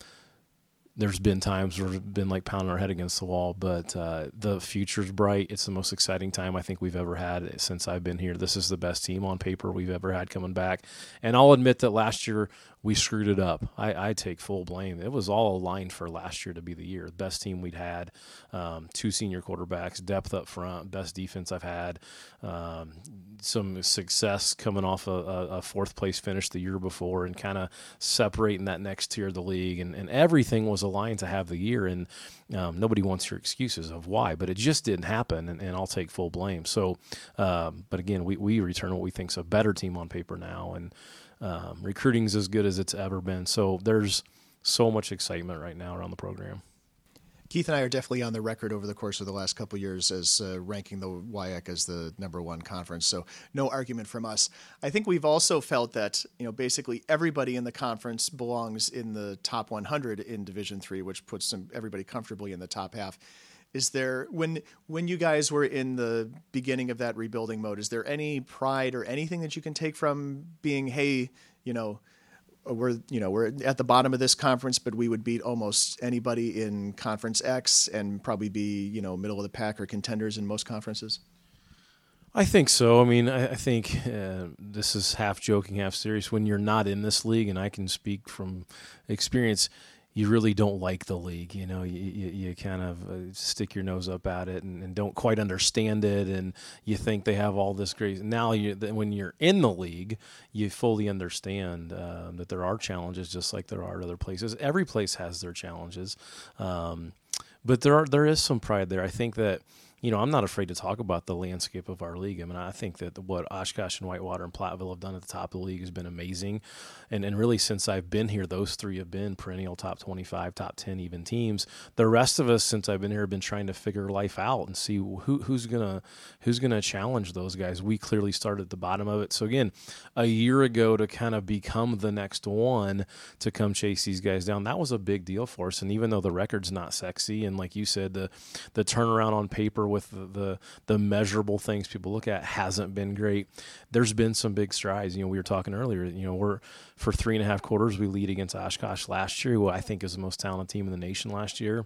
there's been times where we've been like pounding our head against the wall, but uh, the future's bright. It's the most exciting time I think we've ever had since I've been here. This is the best team on paper we've ever had coming back. And I'll admit that last year we screwed it up. I, I, take full blame. It was all aligned for last year to be the year. Best team we'd had, um, two senior quarterbacks, depth up front, best defense I've had, um, some success coming off a, a, fourth place finish the year before, and kind of separating that next tier of the league. And, and everything was aligned to have the year. And um, nobody wants your excuses of why, but it just didn't happen. And, and I'll take full blame. So, um, but again, we, we return what we think is a better team on paper now. And, um, recruiting's as good as it's ever been. So there's so much excitement right now around the program. Keith and I are definitely on the record over the course of the last couple years as uh, ranking the WIAC as the number one conference. So no argument from us. I think we've also felt that you know basically everybody in the conference belongs in the top 100 in Division Three, which puts them, everybody comfortably in the top half. Is there when when you guys were in the beginning of that rebuilding mode? Is there any pride or anything that you can take from being, hey, you know, we're you know we're at the bottom of this conference, but we would beat almost anybody in Conference X and probably be you know middle of the pack or contenders in most conferences. I think so. I mean, I, I think uh, this is half joking, half serious. When you're not in this league, and I can speak from experience, you really don't like the league. You know, you, you, you kind of uh, stick your nose up at it and, and, don't quite understand it, and you think they have all this great. Now, you, when you're in the league, you fully understand uh, that there are challenges, just like there are at other places. Every place has their challenges, um, but there are there is some pride there. I think that you know, I'm not afraid to talk about the landscape of our league. I mean, I think that what Oshkosh and Whitewater and Platteville have done at the top of the league has been amazing. And, and really, since I've been here, those three have been perennial top 25, top 10 even teams. The rest of us, since I've been here, have been trying to figure life out and see who, who's gonna who's gonna challenge those guys. We clearly started at the bottom of it. So again, a year ago to kind of become the next one to come chase these guys down, that was a big deal for us. And even though the record's not sexy, and like you said, the the turnaround on paper with the, the, the measurable things people look at hasn't been great. There's been some big strides. You know, we were talking earlier. You know, we're for three and a half quarters we lead against Oshkosh last year, who I think is the most talented team in the nation last year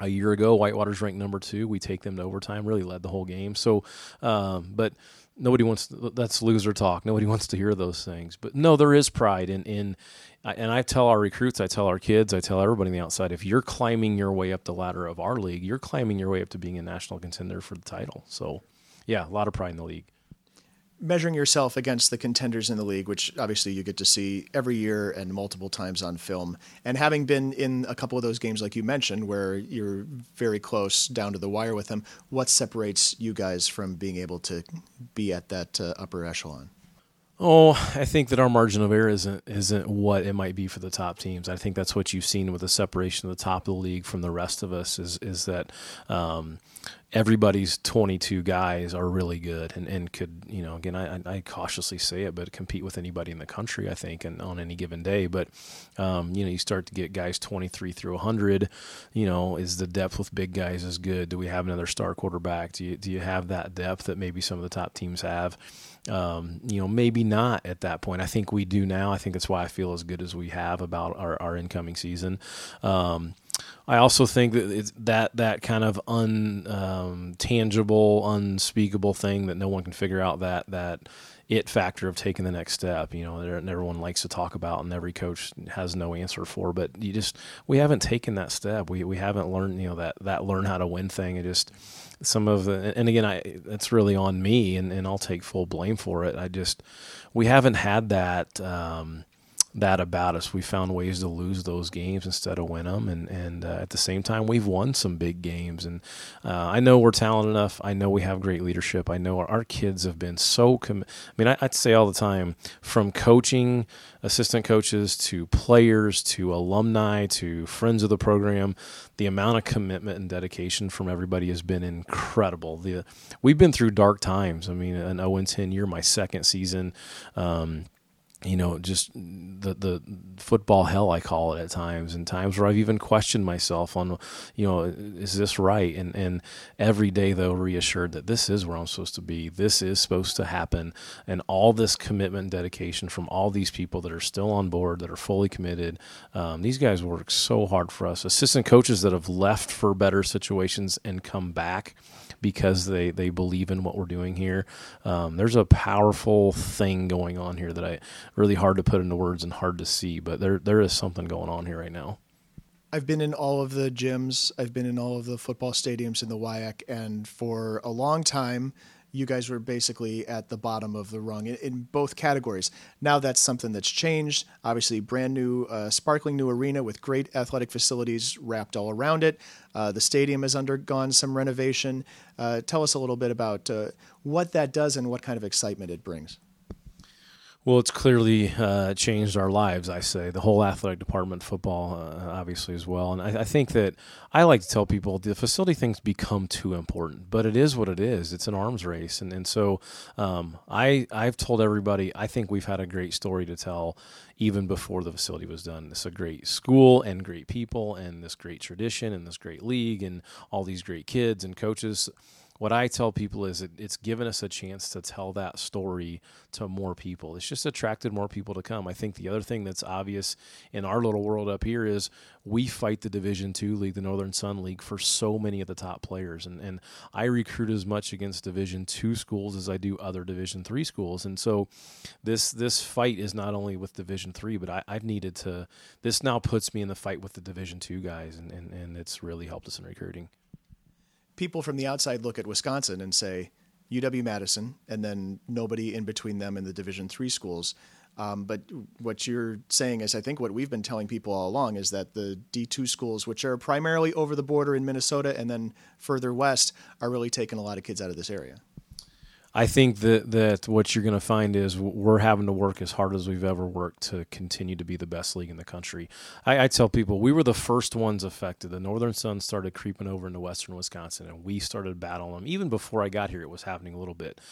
a year ago. Whitewater's ranked number two. We take them to overtime, really led the whole game. So, um, but nobody wants to, that's loser talk. Nobody wants to hear those things. But no, there is pride in in and I tell our recruits, I tell our kids, I tell everybody on the outside, if you're climbing your way up the ladder of our league, you're climbing your way up to being a national contender for the title. So, yeah, a lot of pride in the league measuring yourself against the contenders in the league, which obviously you get to see every year and multiple times on film, and having been in a couple of those games, like you mentioned, where you're very close down to the wire with them, what separates you guys from being able to be at that uh, upper echelon? Oh, I think that our margin of error isn't isn't what it might be for the top teams. I think that's what you've seen with the separation of the top of the league from the rest of us is is that um, everybody's 22 guys are really good and, and could, you know, again, I, I cautiously say it, but compete with anybody in the country, I think, and on any given day. But, um, you know, you start to get guys 23 through 100, you know, is the depth with big guys as good? Do we have another star quarterback? Do you, do you have that depth that maybe some of the top teams have? Um, you know, maybe not at that point. I think we do now. I think that's why I feel as good as we have about our, our incoming season. Um, I also think that it's that that kind of untangible, um, unspeakable thing that no one can figure out that that it factor of taking the next step. You know, that everyone likes to talk about, and every coach has no answer for. But you just we haven't taken that step. We we haven't learned you know that that learn how to win thing. It just some of the and again I that's really on me, and and I'll take full blame for it. I just we haven't had that. Um, that about us. We found ways to lose those games instead of win them, and and uh, at the same time, we've won some big games. And uh, I know we're talented enough. I know we have great leadership. I know our, our kids have been so. Com- I mean, I, I'd say all the time, from coaching, assistant coaches to players to alumni to friends of the program, the amount of commitment and dedication from everybody has been incredible. The we've been through dark times. I mean, an 0 10 year, my second season. Um, you know, just the the football hell I call it at times, and times where I've even questioned myself on, you know, is this right? And and every day though reassured that this is where I'm supposed to be. This is supposed to happen, and all this commitment and dedication from all these people that are still on board, that are fully committed. Um, these guys work so hard for us. Assistant coaches that have left for better situations and come back because they, they believe in what we're doing here. Um, there's a powerful thing going on here that I really hard to put into words and hard to see, but there there is something going on here right now. I've been in all of the gyms. I've been in all of the football stadiums in the WIAC, and for a long time, you guys were basically at the bottom of the rung in, in both categories. Now that's something that's changed. Obviously, brand new, uh, sparkling new arena with great athletic facilities wrapped all around it. Uh, the stadium has undergone some renovation. Uh, tell us a little bit about uh, what that does and what kind of excitement it brings. Well, it's clearly uh, changed our lives. I say the whole athletic department, football, uh, obviously as well. And I, I, think that I like to tell people the facility things become too important, but it is what it is. It's an arms race, and and so um, I I've told everybody I think we've had a great story to tell even before the facility was done. It's a great school and great people and this great tradition and this great league and all these great kids and coaches what I tell people is it, it's given us a chance to tell that story to more people. It's just attracted more people to come. I think the other thing that's obvious in our little world up here is we fight the Division Two League, the Northern Sun League, for so many of the top players, and and I recruit as much against Division Two schools as I do other Division Three schools, and so this this fight is not only with Division Three, but I, I've needed to. This now puts me in the fight with the Division Two guys, and, and and it's really helped us in recruiting people from the outside look at Wisconsin and say UW Madison, and then nobody in between them and the Division three schools. Um, but what you're saying is, I think what we've been telling people all along is that the D2 schools, which are primarily over the border in Minnesota and then further west, are really taking a lot of kids out of this area. I think that, that what you're going to find is we're having to work as hard as we've ever worked to continue to be the best league in the country. I, I tell people we were the first ones affected. The Northern Sun started creeping over into western Wisconsin, and we started battling them. Even before I got here, it was happening a little bit.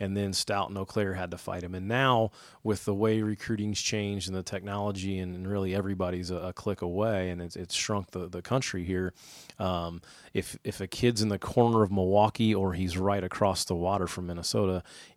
And then Stout and Eau Claire had to fight them. And now, with the way recruiting's changed and the technology, and, and really everybody's a, a, click away, and it's, it's shrunk the, the country here. Um, if if a kid's in the corner of Milwaukee or he's right across the water from Minnesota,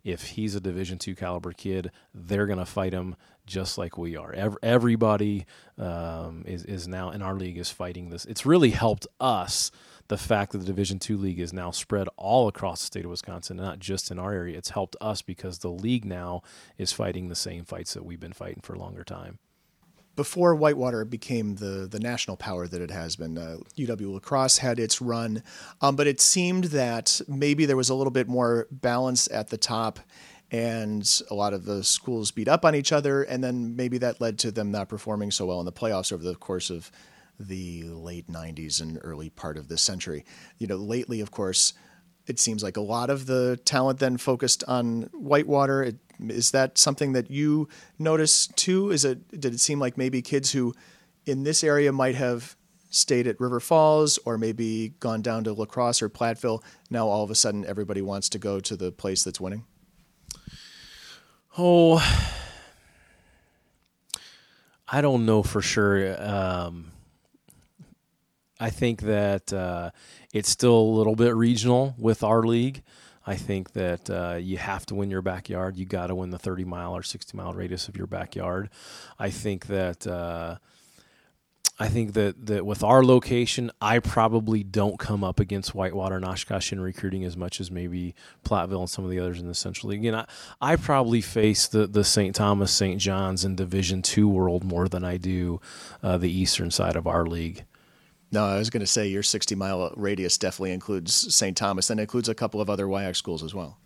if he's a Division two caliber kid, they're going to fight him just like we are. Everybody um, is is now in our league is fighting this. It's really helped us. The fact that the Division two league is now spread all across the state of Wisconsin, not just in our area, it's helped us because the league now is fighting the same fights that we've been fighting for a longer time before Whitewater became the the national power that it has been, uh, UW La Crosse had its run, um, but it seemed that maybe there was a little bit more balance at the top, and a lot of the schools beat up on each other, and then maybe that led to them not performing so well in the playoffs over the course of the late 90s and early part of this century. You know, lately, of course, it seems like a lot of the talent then focused on Whitewater. It is that something that you notice too? Is it did it seem like maybe kids who in this area might have stayed at River Falls or maybe gone down to La Crosse or Platteville, now all of a sudden everybody wants to go to the place that's winning? Oh, I don't know for sure. Um, I think that uh, it's still a little bit regional with our league. I think that uh, you have to win your backyard. You got to win the 30 mile or 60 mile radius of your backyard. I think that. Uh, I think that, that with our location, I probably don't come up against Whitewater and Oshkosh in recruiting as much as maybe Platteville and some of the others in the Central League. Again, I, I probably face the, the St. Thomas, St. John's, and Division two world more than I do uh, the eastern side of our league. No, I was going to say your 60 mile radius definitely includes St. Thomas and includes a couple of other WIAC schools as well.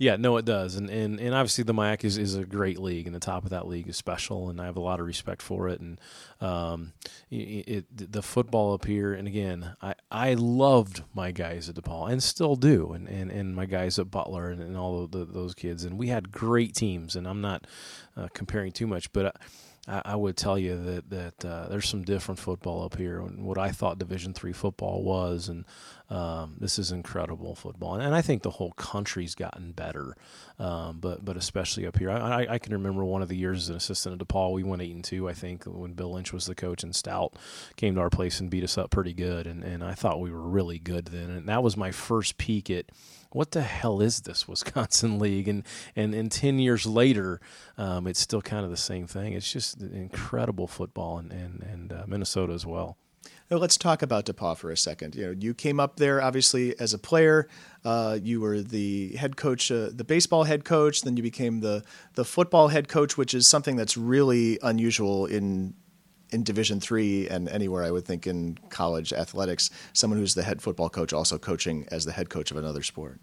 Yeah, no, it does, and and, and obviously the MIAC is, is a great league, and the top of that league is special, and I have a lot of respect for it. And um, it, it, the football up here, and again, I, I loved my guys at DePauw, and still do, and, and, and my guys at Butler, and, and all the, those kids, and we had great teams. And I'm not uh, comparing too much, but. I, I, I would tell you that that uh, there's some different football up here, and what I thought Division three football was, and um, this is incredible football, and, and, I think the whole country's gotten better, um, but but especially up here. I, I, can remember one of the years as an assistant at DePauw, we went eight and two, I think, when Bill Lynch was the coach, and Stout came to our place and beat us up pretty good, and and I thought we were really good then, and that was my first peek at what the hell is this Wisconsin League? And and, and 10 years later, um, it's still kind of the same thing. It's just incredible football and, and, and uh, Minnesota as well. Now let's talk about DePauw for a second. You know, you came up there obviously as a player. Uh, you were the head coach, uh, the baseball head coach. Then you became the the football head coach, which is something that's really unusual in in Division three and anywhere I would think in college athletics, someone who's the head football coach also coaching as the head coach of another sport.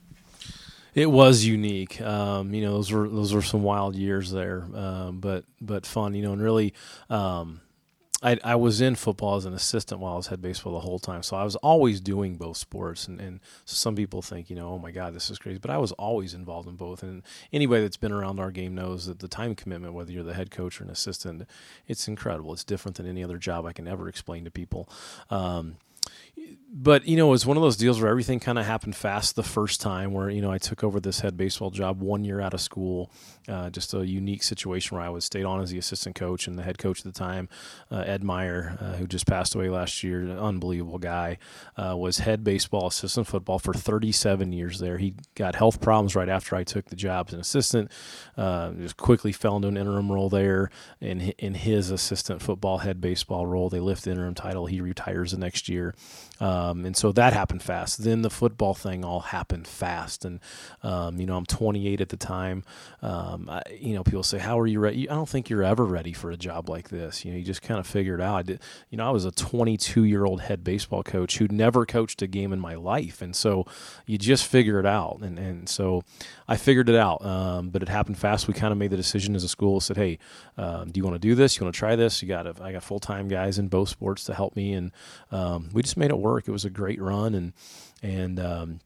It was unique. Um, you know, those were those were some wild years there, um, but but fun. You know, and really. Um, I, I was in football as an assistant while I was head baseball the whole time. So I was always doing both sports. And, and some people think, you know, oh my God, this is crazy. But I was always involved in both. And anybody that's been around our game knows that the time commitment, whether you're the head coach or an assistant, it's incredible. It's different than any other job I can ever explain to people. Um, but you know, it was one of those deals where everything kind of happened fast the first time. Where you know, I took over this head baseball job one year out of school, uh, just a unique situation where I was stayed on as the assistant coach and the head coach at the time, uh, Ed Meyer, uh, who just passed away last year, an unbelievable guy, uh, was head baseball assistant football for 37 years there. He got health problems right after I took the job as an assistant. Uh, just quickly fell into an interim role there, in in his assistant football head baseball role, they lift the interim title. He retires the next year. Um, and so that happened fast. Then the football thing all happened fast. And, um, you know, I'm 28 at the time. Um, I, you know, people say, How are you ready? I don't think you're ever ready for a job like this. You know, you just kind of figure it out. I did, you know, I was a 22 year old head baseball coach who'd never coached a game in my life. And so you just figure it out. And, and so I figured it out. Um, but it happened fast. We kind of made the decision as a school, said, Hey, um, do you want to do this? You want to try this? You got, a, I got full time guys in both sports to help me. And um, we just made it work. It was a great run, and and um,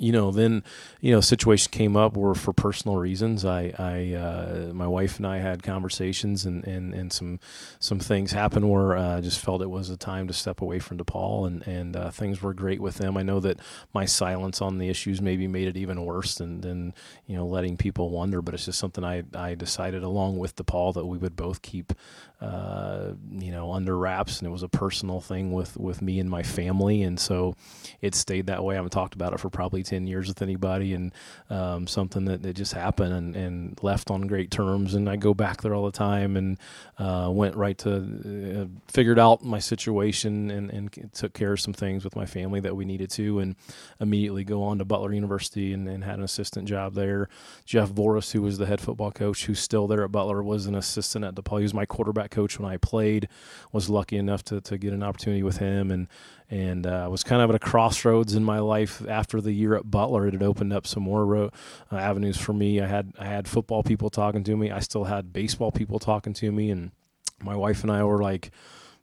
you know, then you know, situation came up where for personal reasons, I, I, uh, my wife and I had conversations, and, and, and some some things happened where uh, I just felt it was a time to step away from DePauw, and and uh, things were great with them. I know that my silence on the issues maybe made it even worse than than you know letting people wonder, but it's just something I I decided along with DePauw that we would both keep uh, you know under wraps, and it was a personal thing with with me and my family, and so it stayed that way. I haven't talked about it for probably ten years with anybody, and um, something that, that just happened and, and left on great terms. And I go back there all the time, and uh, went right to uh, figured out my situation and, and took care of some things with my family that we needed to, and immediately go on to Butler University and, and had an assistant job there. Jeff Voris, who was the head football coach, who's still there at Butler, was an assistant at DePauw. He was my quarterback coach when I played. Was lucky enough to, to get an opportunity with him, and and uh, was kind of at a crossroads in my life after the year at Butler. It had opened up some more uh, avenues for me. I had I had football people talking to me. I still had baseball people talking to me, and my wife and I were like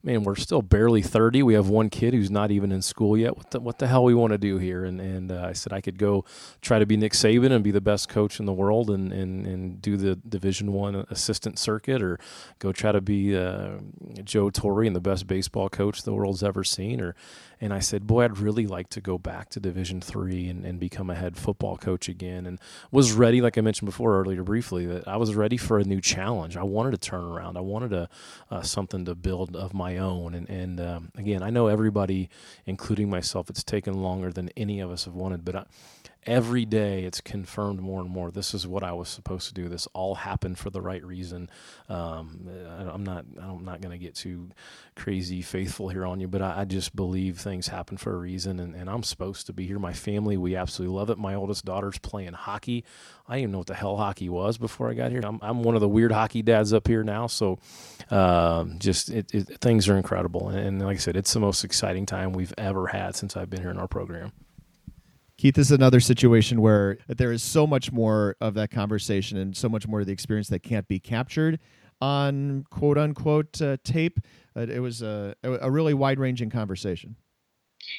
man, we're still barely 30. We have one kid who's not even in school yet. What the, what the hell we want to do here? And, and uh, I said I could go try to be Nick Saban and be the best coach in the world and, and, and do the Division One assistant circuit, or go try to be uh, Joe Torre and the best baseball coach the world's ever seen, or and I said, boy, I'd really like to go back to Division three and, and become a head football coach again. And was ready, like I mentioned before earlier briefly, that I was ready for a new challenge. I wanted to turn around. I wanted a uh, something to build of my own. And and um, again, I know everybody, including myself, it's taken longer than any of us have wanted, but. I, every day it's confirmed more and more this is what I was supposed to do. This all happened for the right reason. Um, I, am not I'm not going to get too crazy faithful here on you, but I, I, just believe things happen for a reason, and, and I'm supposed to be here. My family, we absolutely love it. My oldest daughter's playing hockey. I didn't even know what the hell hockey was before I got here. I'm, I'm one of the weird hockey dads up here now, so um, just it, it, things are incredible. And, and like I said, it's the most exciting time we've ever had since I've been here in our program. Keith, this is another situation where there is so much more of that conversation and so much more of the experience that can't be captured on quote unquote uh, tape. Uh, it was a, a really wide ranging conversation.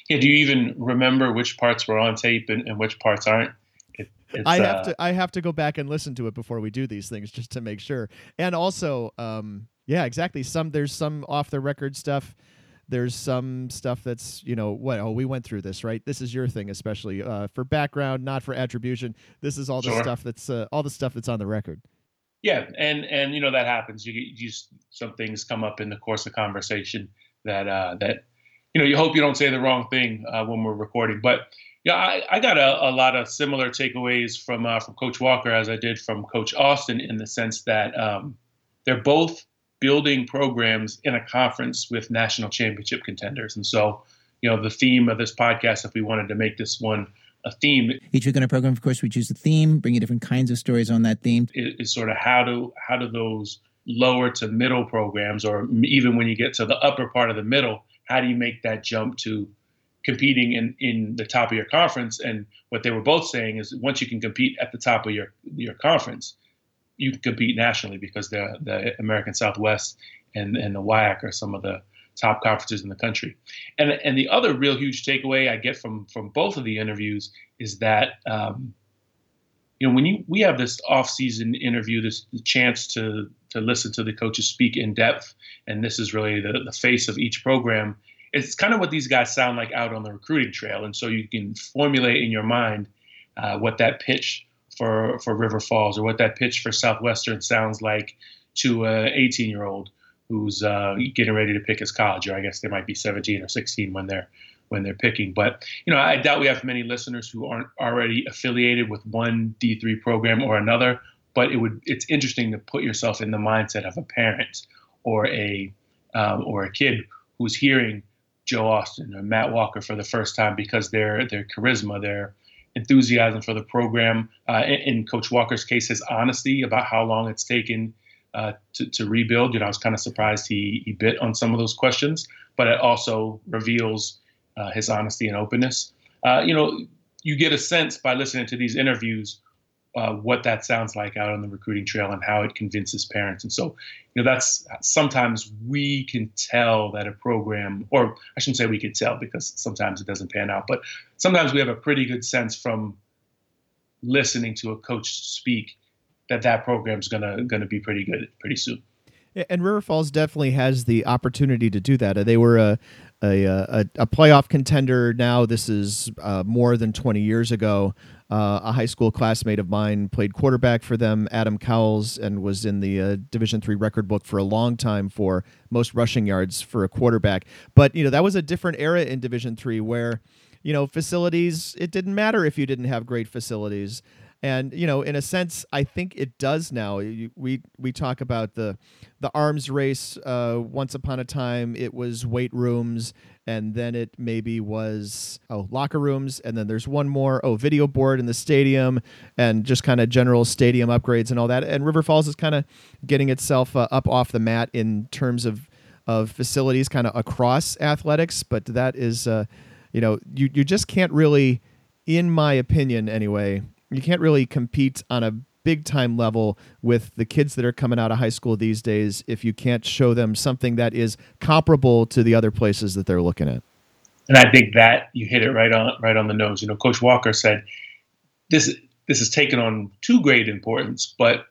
Yeah. Do you even remember which parts were on tape and, and which parts aren't? It, I have uh, to I have to go back and listen to it before we do these things just to make sure. And also, um, yeah, exactly. Some there's some off the record stuff there's some stuff that's you know what oh we went through this right? This is your thing especially uh, for background not for attribution. This is all the sure. stuff that's uh, all the stuff that's on the record. Yeah and and you know that happens. You, you some things come up in the course of conversation that uh that you know you hope you don't say the wrong thing uh, when we're recording. But yeah i, I got a, a lot of similar takeaways from uh, from coach walker as i did from coach austin in the sense that um, they're both building programs in a conference with national championship contenders. And so, you know, the theme of this podcast, if we wanted to make this one a theme, each week in our program, of course, we choose a theme, bring you different kinds of stories on that theme. Is, is sort of how do how do those lower to middle programs, or even when you get to the upper part of the middle, how do you make that jump to competing in, in the top of your conference? And what they were both saying is once you can compete at the top of your your conference, you can compete nationally because the the American Southwest and and the WIAC are some of the top conferences in the country. And and the other real huge takeaway I get from from both of the interviews is that um, you know when you we have this off season interview, this chance to to listen to the coaches speak in depth, and this is really the the face of each program. It's kind of what these guys sound like out on the recruiting trail, and so you can formulate in your mind uh, what that pitch for for River Falls or what that pitch for Southwestern sounds like to a 18 year old who's uh, getting ready to pick his college, or I guess they might be 17 or 16 when they're when they're picking. But you know, I doubt we have many listeners who aren't already affiliated with one D3 program or another. But it would it's interesting to put yourself in the mindset of a parent or a um, or a kid who's hearing Joe Austin or Matt Walker for the first time because their their charisma, their enthusiasm for the program. Uh, in, in, Coach Walker's case, his honesty about how long it's taken uh, to, to, rebuild. You know, I was kind of surprised he, he bit on some of those questions, but it also reveals uh, his honesty and openness. Uh, you know, you get a sense by listening to these interviews uh, what that sounds like out on the recruiting trail and how it convinces parents. And so, you know, that's sometimes we can tell that a program, or I shouldn't say we can tell because sometimes it doesn't pan out, but sometimes we have a pretty good sense from listening to a coach speak that that program's gonna gonna be pretty good pretty soon. And River Falls definitely has the opportunity to do that. They were a a, a, a playoff contender. Now this is uh, more than 20 years ago. Uh, a high school classmate of mine played quarterback for them, Adam Cowles, and was in the uh, Division three record book for a long time for most rushing yards for a quarterback. But you know that was a different era in Division three where you know facilities. It didn't matter if you didn't have great facilities. And you know, in a sense, I think it does now. We we talk about the the arms race. Uh, once upon a time, it was weight rooms, and then it maybe was oh locker rooms, and then there's one more oh video board in the stadium, and just kind of general stadium upgrades and all that. And River Falls is kind of getting itself uh, up off the mat in terms of of facilities, kind of across athletics. But that is, uh, you know, you you just can't really, in my opinion, anyway you can't really compete on a big time level with the kids that are coming out of high school these days if you can't show them something that is comparable to the other places that they're looking at. And I think that you hit it right on right on the nose. You know, Coach Walker said this this is taken on too great importance, but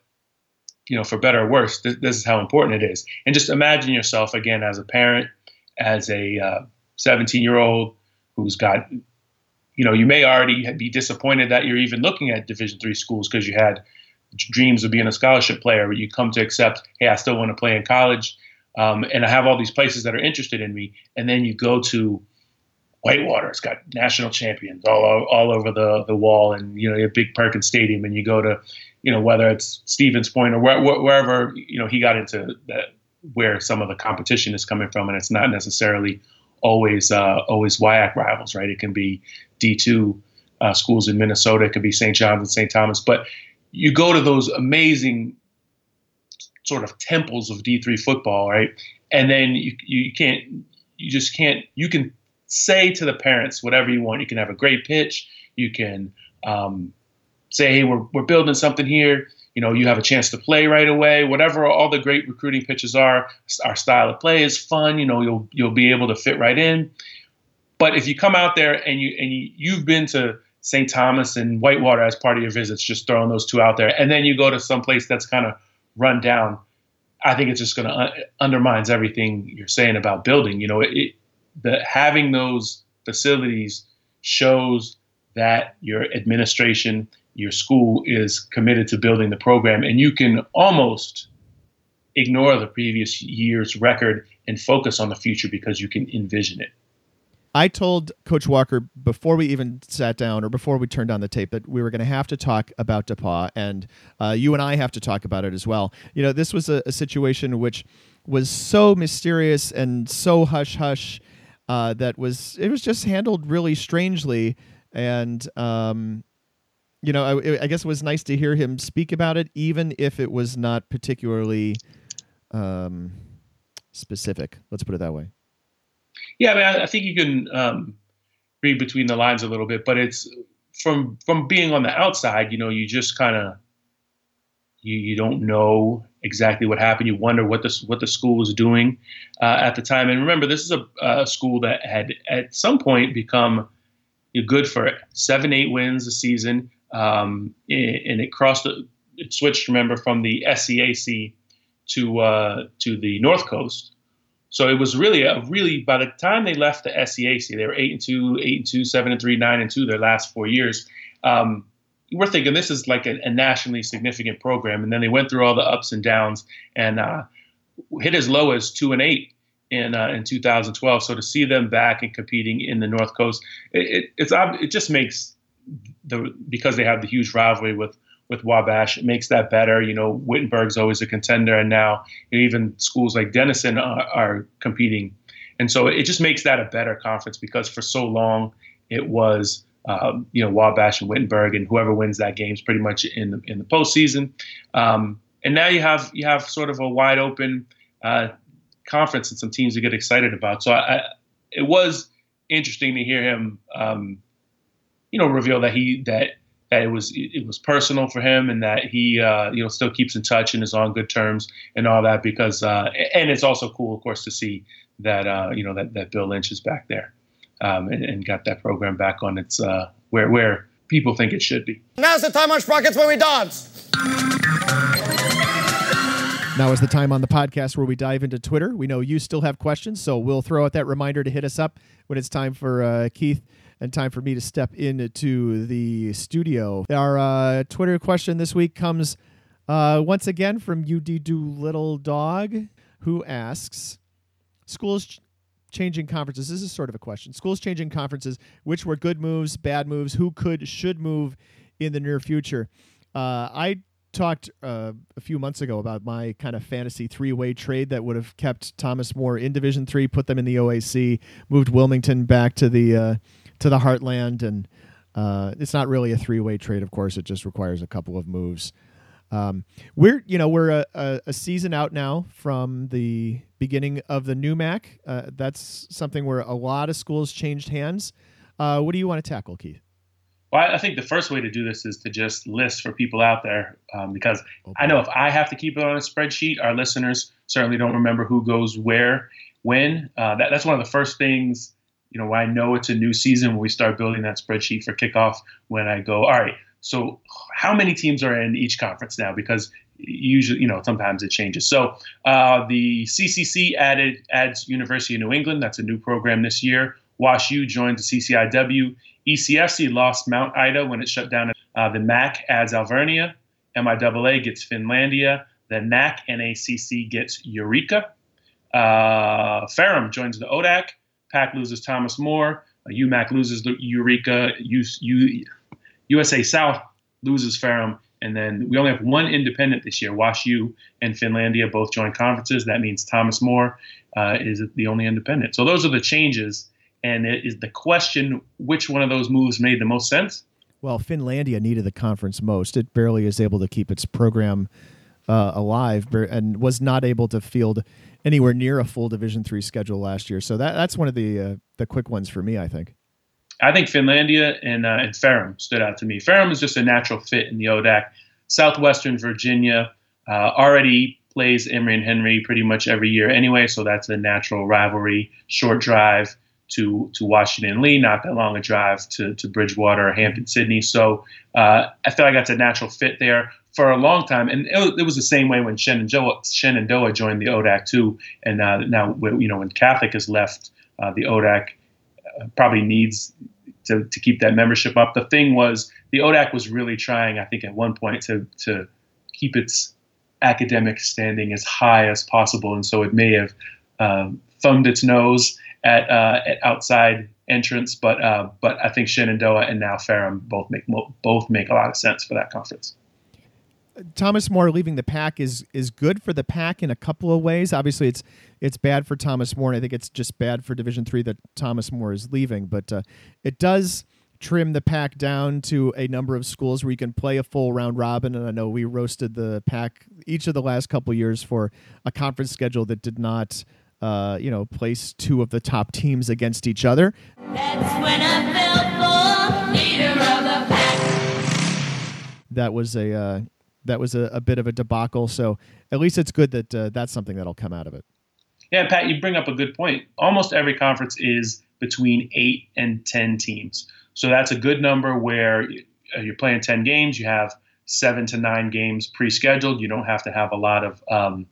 you know, for better or worse, this, is how important it is. And just imagine yourself again as a parent, as a 17 uh, year old who's got you know, you may already be disappointed that you're even looking at Division three schools because you had dreams of being a scholarship player, but you come to accept, hey, I still want to play in college, um, and I have all these places that are interested in me, and then you go to Whitewater, it's got national champions all all over the the wall, and you know, a big Perkins Stadium, and you go to, you know, whether it's Stevens Point or where, wherever, you know, he got into that where some of the competition is coming from, and it's not necessarily always uh, always WIAC rivals, right? It can be D2 uh, schools in Minnesota. It could be St. John's and St. Thomas. But you go to those amazing sort of temples of D3 football, right? And then you, you can't, you just can't, you can say to the parents whatever you want. You can have a great pitch. You can um, say, hey, we're, we're building something here. You know, you have a chance to play right away. Whatever all the great recruiting pitches are, our style of play is fun. You know, you'll you'll be able to fit right in. But if you come out there and you and you, you've been to St. Thomas and Whitewater as part of your visits, just throwing those two out there, and then you go to some place that's kind of run down, I think it's just going to uh, undermines everything you're saying about building. You know, it, the having those facilities shows that your administration, your school is committed to building the program, and you can almost ignore the previous year's record and focus on the future because you can envision it. I told Coach Walker before we even sat down or before we turned on the tape that we were going to have to talk about DePauw, and uh, you and I have to talk about it as well. You know, this was a, a situation which was so mysterious and so hush hush uh, that was it was just handled really strangely, and um, you know, I, I, guess it was nice to hear him speak about it, even if it was not particularly um, specific. Let's put it that way. Yeah, I mean, I, think you can um, read between the lines a little bit, but it's from from being on the outside. You know, you just kind of you you don't know exactly what happened. You wonder what the what the school was doing uh, at the time. And remember, this is a, a, school that had at some point become good for seven, eight wins a season, um, and it crossed. It switched. Remember from the SCAC to uh, to the North Coast. So it was really a really by the time they left the SCAC, they were eight and two, eight and two, seven and three, nine and two their last four years. Um, we're thinking this is like a, a, nationally significant program, and then they went through all the ups and downs and uh, hit as low as two and eight in uh, in 2012. So to see them back and competing in the North Coast, it, it, it's it just makes the because they have the huge rivalry with with Wabash. It makes that better. You know, Wittenberg's always a contender, and now even schools like Denison are, are, competing. And so it just makes that a better conference because for so long it was, um, you know, Wabash and Wittenberg, and whoever wins that game is pretty much in the in the postseason. Um, and now you have you have sort of a wide open uh, conference and some teams to get excited about. So I, it was interesting to hear him, um, you know, reveal that he that that it was it was personal for him and that he uh, you know still keeps in touch and is on good terms and all that because uh, and it's also cool of course to see that uh, you know that, that Bill Lynch is back there um, and, and, got that program back on its uh, where where people think it should be. Now's the time on Sprockets where we dance. Now is the time on the podcast where we dive into Twitter. We know you still have questions, so we'll throw out that reminder to hit us up when it's time for uh, Keith and time for me to step into the studio. Our uh, Twitter question this week comes uh, once again from UD Little Dog, who asks Schools ch- changing conferences. This is sort of a question. Schools changing conferences, which were good moves, bad moves, who could, should move in the near future. Uh, I talked uh, a few months ago about my kind of fantasy three-way trade that would have kept Thomas More in Division Three, put them in the OAC, moved Wilmington back to the uh, to the Heartland, and uh, it's not really a three-way trade. Of course, it just requires a couple of moves. Um, we're you know we're a, a, a, season out now from the beginning of the new MAC. Uh, that's something where a lot of schools changed hands. Uh, what do you want to tackle, Keith? Well, I think the first way to do this is to just list for people out there um, because okay. I know if I have to keep it on a spreadsheet, our listeners certainly don't remember who goes where, when. Uh, that, that's one of the first things you know, I know it's a new season when we start building that spreadsheet for kickoff. When I go, all right, so how many teams are in each conference now? Because usually, you know, sometimes it changes. So uh, the CCC added adds University of New England. That's a new program this year. Wash U joins the CCIW. ECFC lost Mount Ida when it shut down. Uh, the MAC adds Alvernia. MIAA gets Finlandia. The NAC NACC gets Eureka. Uh, Ferrum joins the ODAC. PAC loses Thomas More. Uh, UMAC loses Eureka. U, U, USA South loses Ferrum. And then we only have one independent this year. Wash U and Finlandia both join conferences. That means Thomas More uh, is the only independent. So those are the changes. And it is the question which one of those moves made the most sense? Well, Finlandia needed the conference most. It barely is able to keep its program uh, alive and was not able to field anywhere near a full Division three schedule last year. So that that's one of the uh, the quick ones for me. I think. I think Finlandia and uh, and Ferrum stood out to me. Ferrum is just a natural fit in the ODAC. Southwestern Virginia uh, already plays Emory and Henry pretty much every year anyway, so that's a natural rivalry. Short drive to to Washington Lee, not that long a drive to to Bridgewater or Hampden Sydney. So uh, I feel like that's a natural fit there for a long time, and it, it was the same way when Shenandoah, Shenandoah joined the ODAC too, and uh, now you know when Catholic has left uh, the ODAC, uh, probably needs to, to keep that membership up. The thing was the ODAC was really trying, I think, at one point to to keep its academic standing as high as possible, and so it may have um, thumbed its nose at, uh, at outside entrance, but uh, but I think Shenandoah and now Ferrum both make both make a lot of sense for that conference. Thomas More leaving the PAC is is good for the PAC in a couple of ways. Obviously, it's it's bad for Thomas More, and I think it's just bad for Division Three that Thomas More is leaving. But uh, it does trim the PAC down to a number of schools where you can play a full round robin. And I know we roasted the PAC each of the last couple years for a conference schedule that did not. Uh, you know, place two of the top teams against each other. That was a uh, that was a, a, bit of a debacle. So at least it's good that uh, that's something that'll come out of it. Yeah, Pat, you bring up a good point. Almost every conference is between eight and 10 teams. So that's a good number where uh, you're playing 10 games, you have seven to nine games pre-scheduled. You don't have to have a lot of um,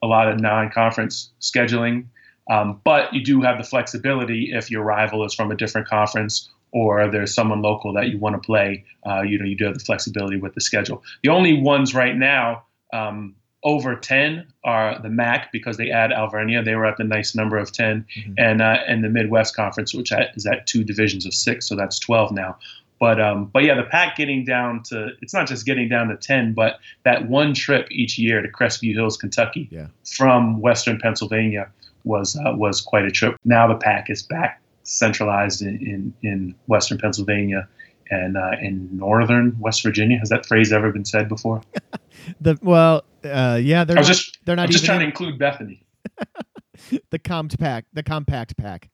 a lot of non-conference scheduling, um, but you do have the flexibility if your rival is from a different conference or there's someone local that you want to play, uh, you know, you do have the flexibility with the schedule. The only ones right now um, over 10 are the MAC because they add Alvernia. They were at the nice number of 10, mm-hmm. and uh, and the Midwest Conference, which is at two divisions of six, so that's 12 now. But um, but yeah, the PAC getting down to it's not just getting down to 10, but that one trip each year to Crestview Hills, Kentucky, yeah. from Western Pennsylvania was uh, was quite a trip. Now the PAC is back centralized in, in, in Western Pennsylvania and uh, in northern West Virginia. Has that phrase ever been said before? the well, uh, yeah, they're not, just they're not I'm just trying in, to include Bethany. the compact, the compact pack.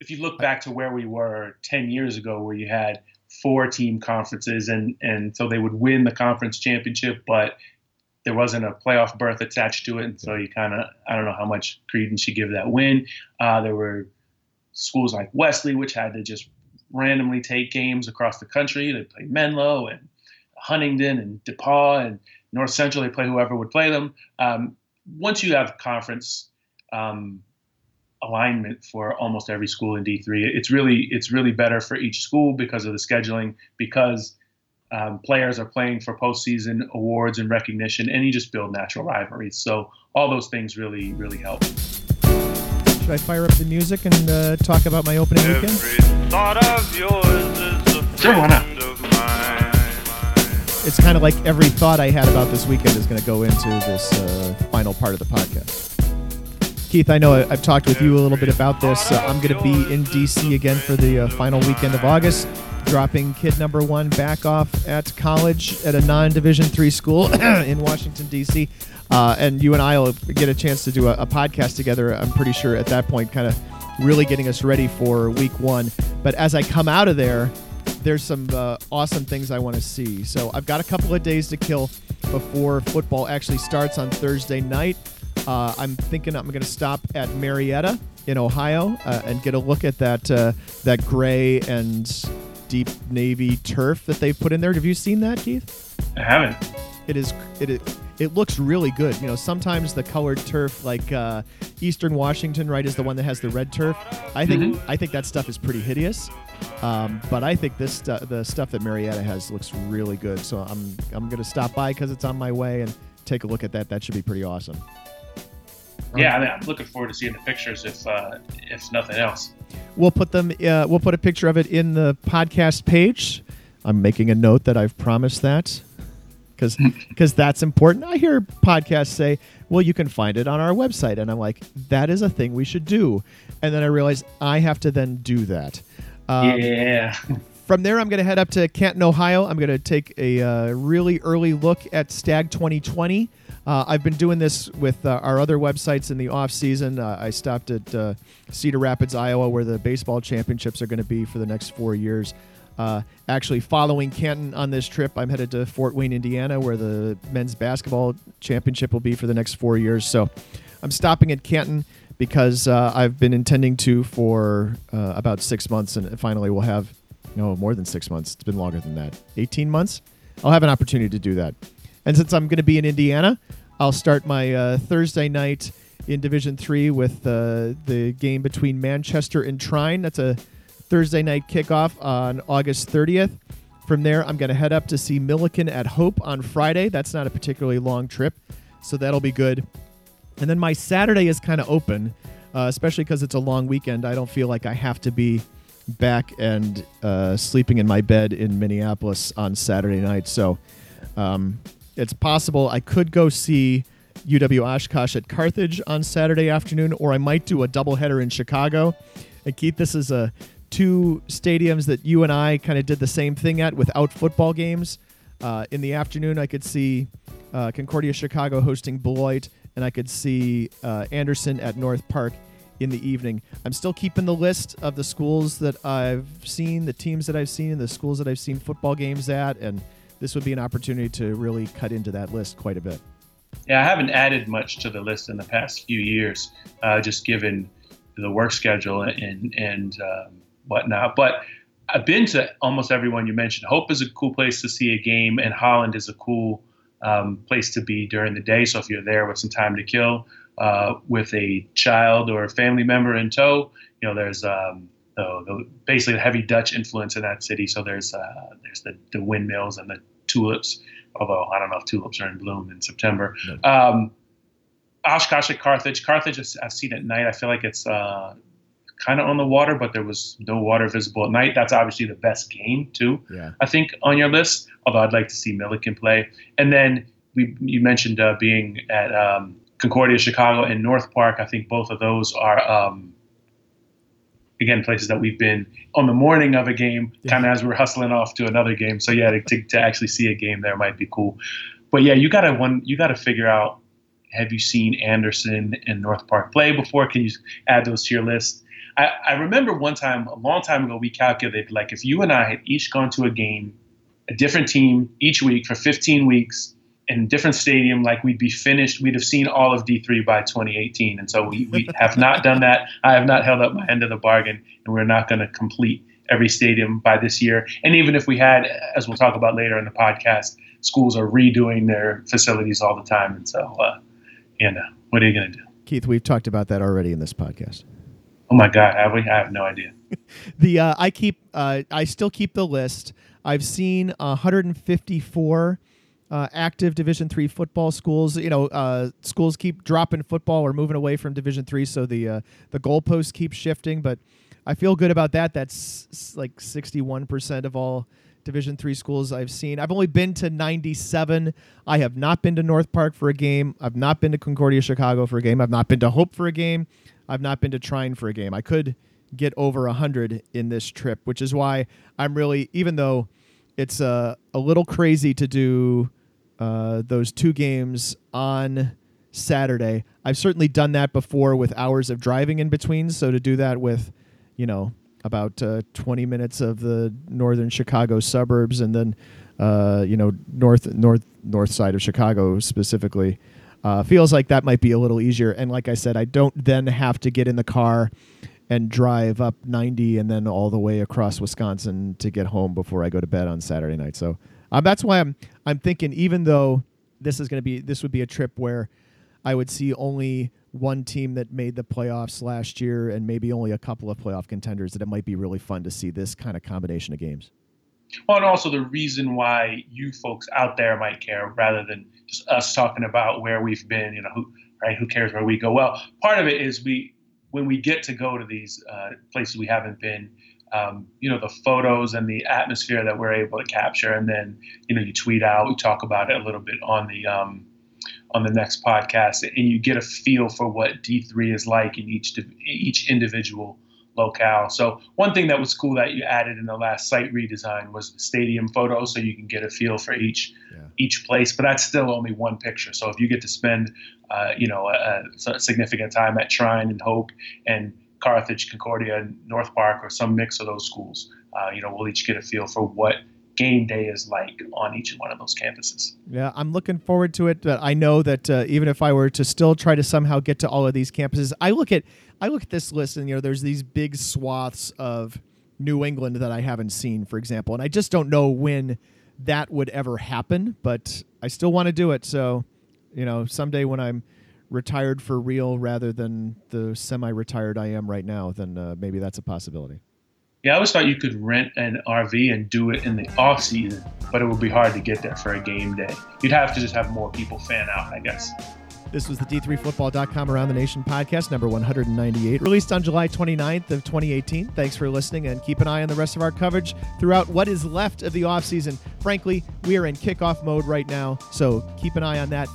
If you look back to where we were ten years ago, where you had four team conferences, and and so they would win the conference championship, but there wasn't a playoff berth attached to it, and so you kind of I don't know how much credence you give that win. Uh, there were schools like Wesley, which had to just randomly take games across the country. They play Menlo and Huntingdon and DePauw and North Central. They play whoever would play them. Um, once you have conference um, alignment for almost every school in D3, it's really it's really better for each school because of the scheduling because um, players are playing for postseason awards and recognition, and you just build natural rivalries. So all those things really really help. Should I fire up the music and uh, talk about my opening Every weekend? thought of yours is a Sure, why not? friend of mine. It's kind of like every thought I had about this weekend is going to go into this uh, final part of the podcast. Keith, I know I- I've talked with you a little bit about this. Uh, I'm going to be in DC again for the uh, final weekend of August, dropping kid number one back off at college at a non-division three school in Washington D.C. Uh, and you and I will get a chance to do a, a podcast together. I'm pretty sure at that point, kind of really getting us ready for week one. But as I come out of there, there's some uh, awesome things I want to see. So I've got a couple of days to kill before football actually starts on Thursday night. Uh, I'm thinking I'm going to stop at Marietta in Ohio uh, and get a look at that uh, that gray and deep navy turf that they put in there. Have you seen that, Keith? I haven't. It is it is, it looks really good. You know, sometimes the colored turf, like uh, Eastern Washington, right, is the one that has the red turf. I think I think that stuff is pretty hideous. Um, but I think this stu- the stuff that Marietta has looks really good. So I'm I'm gonna stop by because it's on my way and take a look at that. That should be pretty awesome. Yeah, I mean, I'm looking forward to seeing the pictures if uh, if nothing else. We'll put them. Uh, we'll put a picture of it in the podcast page. I'm making a note that I've promised that because because that's important. I hear podcasts say, "Well, you can find it on our website," and I'm like, "That is a thing we should do." And then I realize I have to then do that. Um, yeah. From there, I'm going to head up to Canton, Ohio. I'm going to take a uh, really early look at Stagg 2020. Uh, I've been doing this with uh, our other websites in the off season. Uh, I stopped at uh, Cedar Rapids, Iowa, where the baseball championships are going to be for the next four years. Uh, actually, following Canton on this trip, I'm headed to Fort Wayne, Indiana, where the men's basketball championship will be for the next four years. So, I'm stopping at Canton because uh, I've been intending to for about six months, and finally we'll have no more than six months. It's been longer than that, 18 months. I'll have an opportunity to do that. And since I'm going to be in Indiana, I'll start my uh, Thursday night in Division Three with uh, the game between Manchester and Trine. That's a Thursday night kickoff on August 30th. From there, I'm going to head up to see Millikin at Hope on Friday. That's not a particularly long trip, so that'll be good. And then my Saturday is kind of open, uh, especially because it's a long weekend. I don't feel like I have to be back and uh, sleeping in my bed in Minneapolis on Saturday night. So um, it's possible I could go see UW Oshkosh at Carthage on Saturday afternoon, or I might do a doubleheader in Chicago. And Keith, this is a two stadiums that you and I kind of did the same thing at without football games. Uh, in the afternoon, I could see uh, Concordia Chicago hosting Beloit, and I could see uh, Anderson at North Park in the evening. I'm still keeping the list of the schools that I've seen, the teams that I've seen, and the schools that I've seen football games at, and this would be an opportunity to really cut into that list quite a bit. Yeah, I haven't added much to the list in the past few years, uh, just given the work schedule and and um, whatnot. But I've been to almost everyone you mentioned. Hope is a cool place to see a game, and Holland is a cool um, place to be during the day. So if you're there with some time to kill, uh, with a child or a family member in tow, you know there's um, the, the, basically the heavy Dutch influence in that city. So there's uh, there's the, the windmills and the tulips. Although I don't know if tulips are in bloom in September. Um, Oshkosh at Carthage. Carthage I've seen at night. I feel like it's uh, kind of on the water, but there was no water visible at night. That's obviously the best game too. Yeah. I think on your list. Although I'd like to see Millikin play. And then we you mentioned uh, being at um, Concordia, Chicago, and North Park. I think both of those are um, again places that we've been on the morning of a game, kind of as we're hustling off to another game. So yeah, to, to, to actually see a game there might be cool. But yeah, you gotta one you gotta figure out. Have you seen Anderson and North Park play before? Can you add those to your list? I, I remember one time, a long time ago, we calculated like if you and I had each gone to a game, a different team each week for 15 weeks in a different stadium, like we'd be finished, we'd have seen all of D3 by 2018. And so we, we have not done that. I have not held up my end of the bargain, and we're not going to complete every stadium by this year. And even if we had, as we'll talk about later in the podcast, schools are redoing their facilities all the time. And so, uh, you know, what are you going to do? Keith, we've talked about that already in this podcast. Oh my God, have we? I have no idea. the uh, I keep uh, I still keep the list. I've seen 154 uh, active Division three football schools. You know, uh, schools keep dropping football or moving away from Division three, so the uh, the goalposts keep shifting. But I feel good about that. That's like 61 percent of all Division three schools I've seen. I've only been to 97. I have not been to North Park for a game. I've not been to Concordia Chicago for a game. I've not been to Hope for a game. I've not been to Trine for a game. I could get over 100 in this trip, which is why I'm really, even though it's uh, a little crazy to do uh, those two games on Saturday, I've certainly done that before with hours of driving in between. So to do that with, you know, about uh, 20 minutes of the northern Chicago suburbs and then, uh, you know, north north north side of Chicago specifically, uh, feels like that might be a little easier. And like I said, I don't then have to get in the car and drive up 90 and then all the way across Wisconsin to get home before I go to bed on Saturday night. So um, that's why I'm I'm thinking even though this is going to be this would be a trip where I would see only one team that made the playoffs last year and maybe only a couple of playoff contenders that it might be really fun to see this kind of combination of games. Well, and also the reason why you folks out there might care rather than just us talking about where we've been, you know, who, right? Who cares where we go? Well, part of it is we, when we get to go to these uh, places we haven't been, um, you know, the photos and the atmosphere that we're able to capture, and then, you know, you tweet out, we talk about it a little bit on the, um, on the next podcast, and you get a feel for what D3 is like in each each individual locale. So one thing that was cool that you added in the last site redesign was the stadium photos, so you can get a feel for each Yeah. each place. But that's still only one picture. So if you get to spend, uh, you know, a, a significant time at Trine and Hope and Carthage, Concordia, North Park, or some mix of those schools, uh, you know, we'll each get a feel for what game day is like on each and one of those campuses. Yeah, I'm looking forward to it. But I know that uh, even if I were to still try to somehow get to all of these campuses, I look at I look at this list and you know there's these big swaths of New England that I haven't seen, for example, and I just don't know when that would ever happen. But I still want to do it. So, you know, someday when I'm retired for real rather than the semi-retired I am right now, then uh, maybe that's a possibility. Yeah, I always thought you could rent an RV and do it in the off season, but it would be hard to get there for a game day. You'd have to just have more people fan out, I guess. This was the D3Football.com Around the Nation podcast, number 198, released on July 29th of 2018. Thanks for listening, and keep an eye on the rest of our coverage throughout what is left of the offseason. Frankly, we are in kickoff mode right now, so keep an eye on that.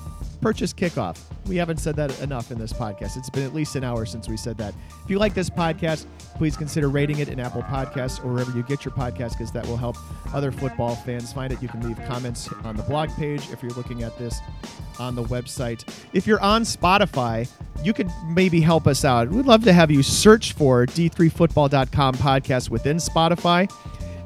Purchase kickoff. We haven't said that enough in this podcast. It's been at least an hour since we said that. If you like this podcast, please consider rating it in Apple Podcasts or wherever you get your podcast because that will help other football fans find it. You can leave comments on the blog page if you're looking at this on the website. If you're on Spotify, you could maybe help us out. We'd love to have you search for D3Football.com podcast within Spotify.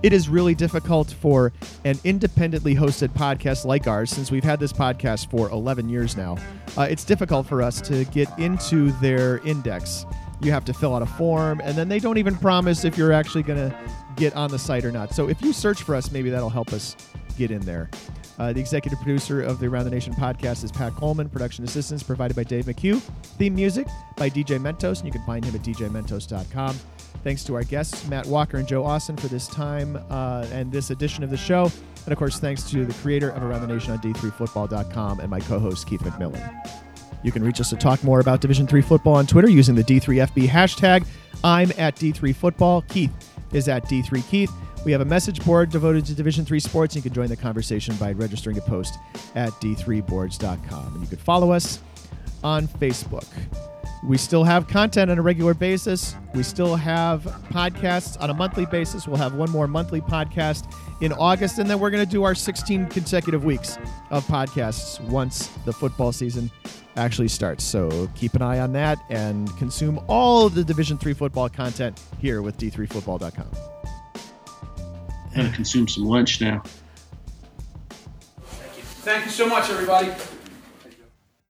It is really difficult for an independently hosted podcast like ours, since we've had this podcast for 11 years now. Uh, it's difficult for us to get into their index. You have to fill out a form, and then they don't even promise if you're actually going to get on the site or not. So if you search for us, maybe that'll help us get in there. Uh, the executive producer of the Around the Nation podcast is Pat Coleman. Production assistance provided by Dave McHugh. Theme music by DJ Mentos, and you can find him at djmentos.com. Thanks to our guests, Matt Walker and Joe Austin, for this time uh, and this edition of the show. And of course, thanks to the creator of Around the Nation on D3Football.com and my co host, Keith McMillan. You can reach us to talk more about Division 3 football on Twitter using the D3FB hashtag. I'm at D3Football. Keith is at D3Keith. We have a message board devoted to Division 3 sports. You can join the conversation by registering to post at D3boards.com. And you can follow us on Facebook we still have content on a regular basis. We still have podcasts on a monthly basis. We'll have one more monthly podcast in August, and then we're going to do our 16 consecutive weeks of podcasts once the football season actually starts. So keep an eye on that and consume all the Division Three football content here with d3football.com. I'm going to consume some lunch now. Thank you, Thank you so much, everybody.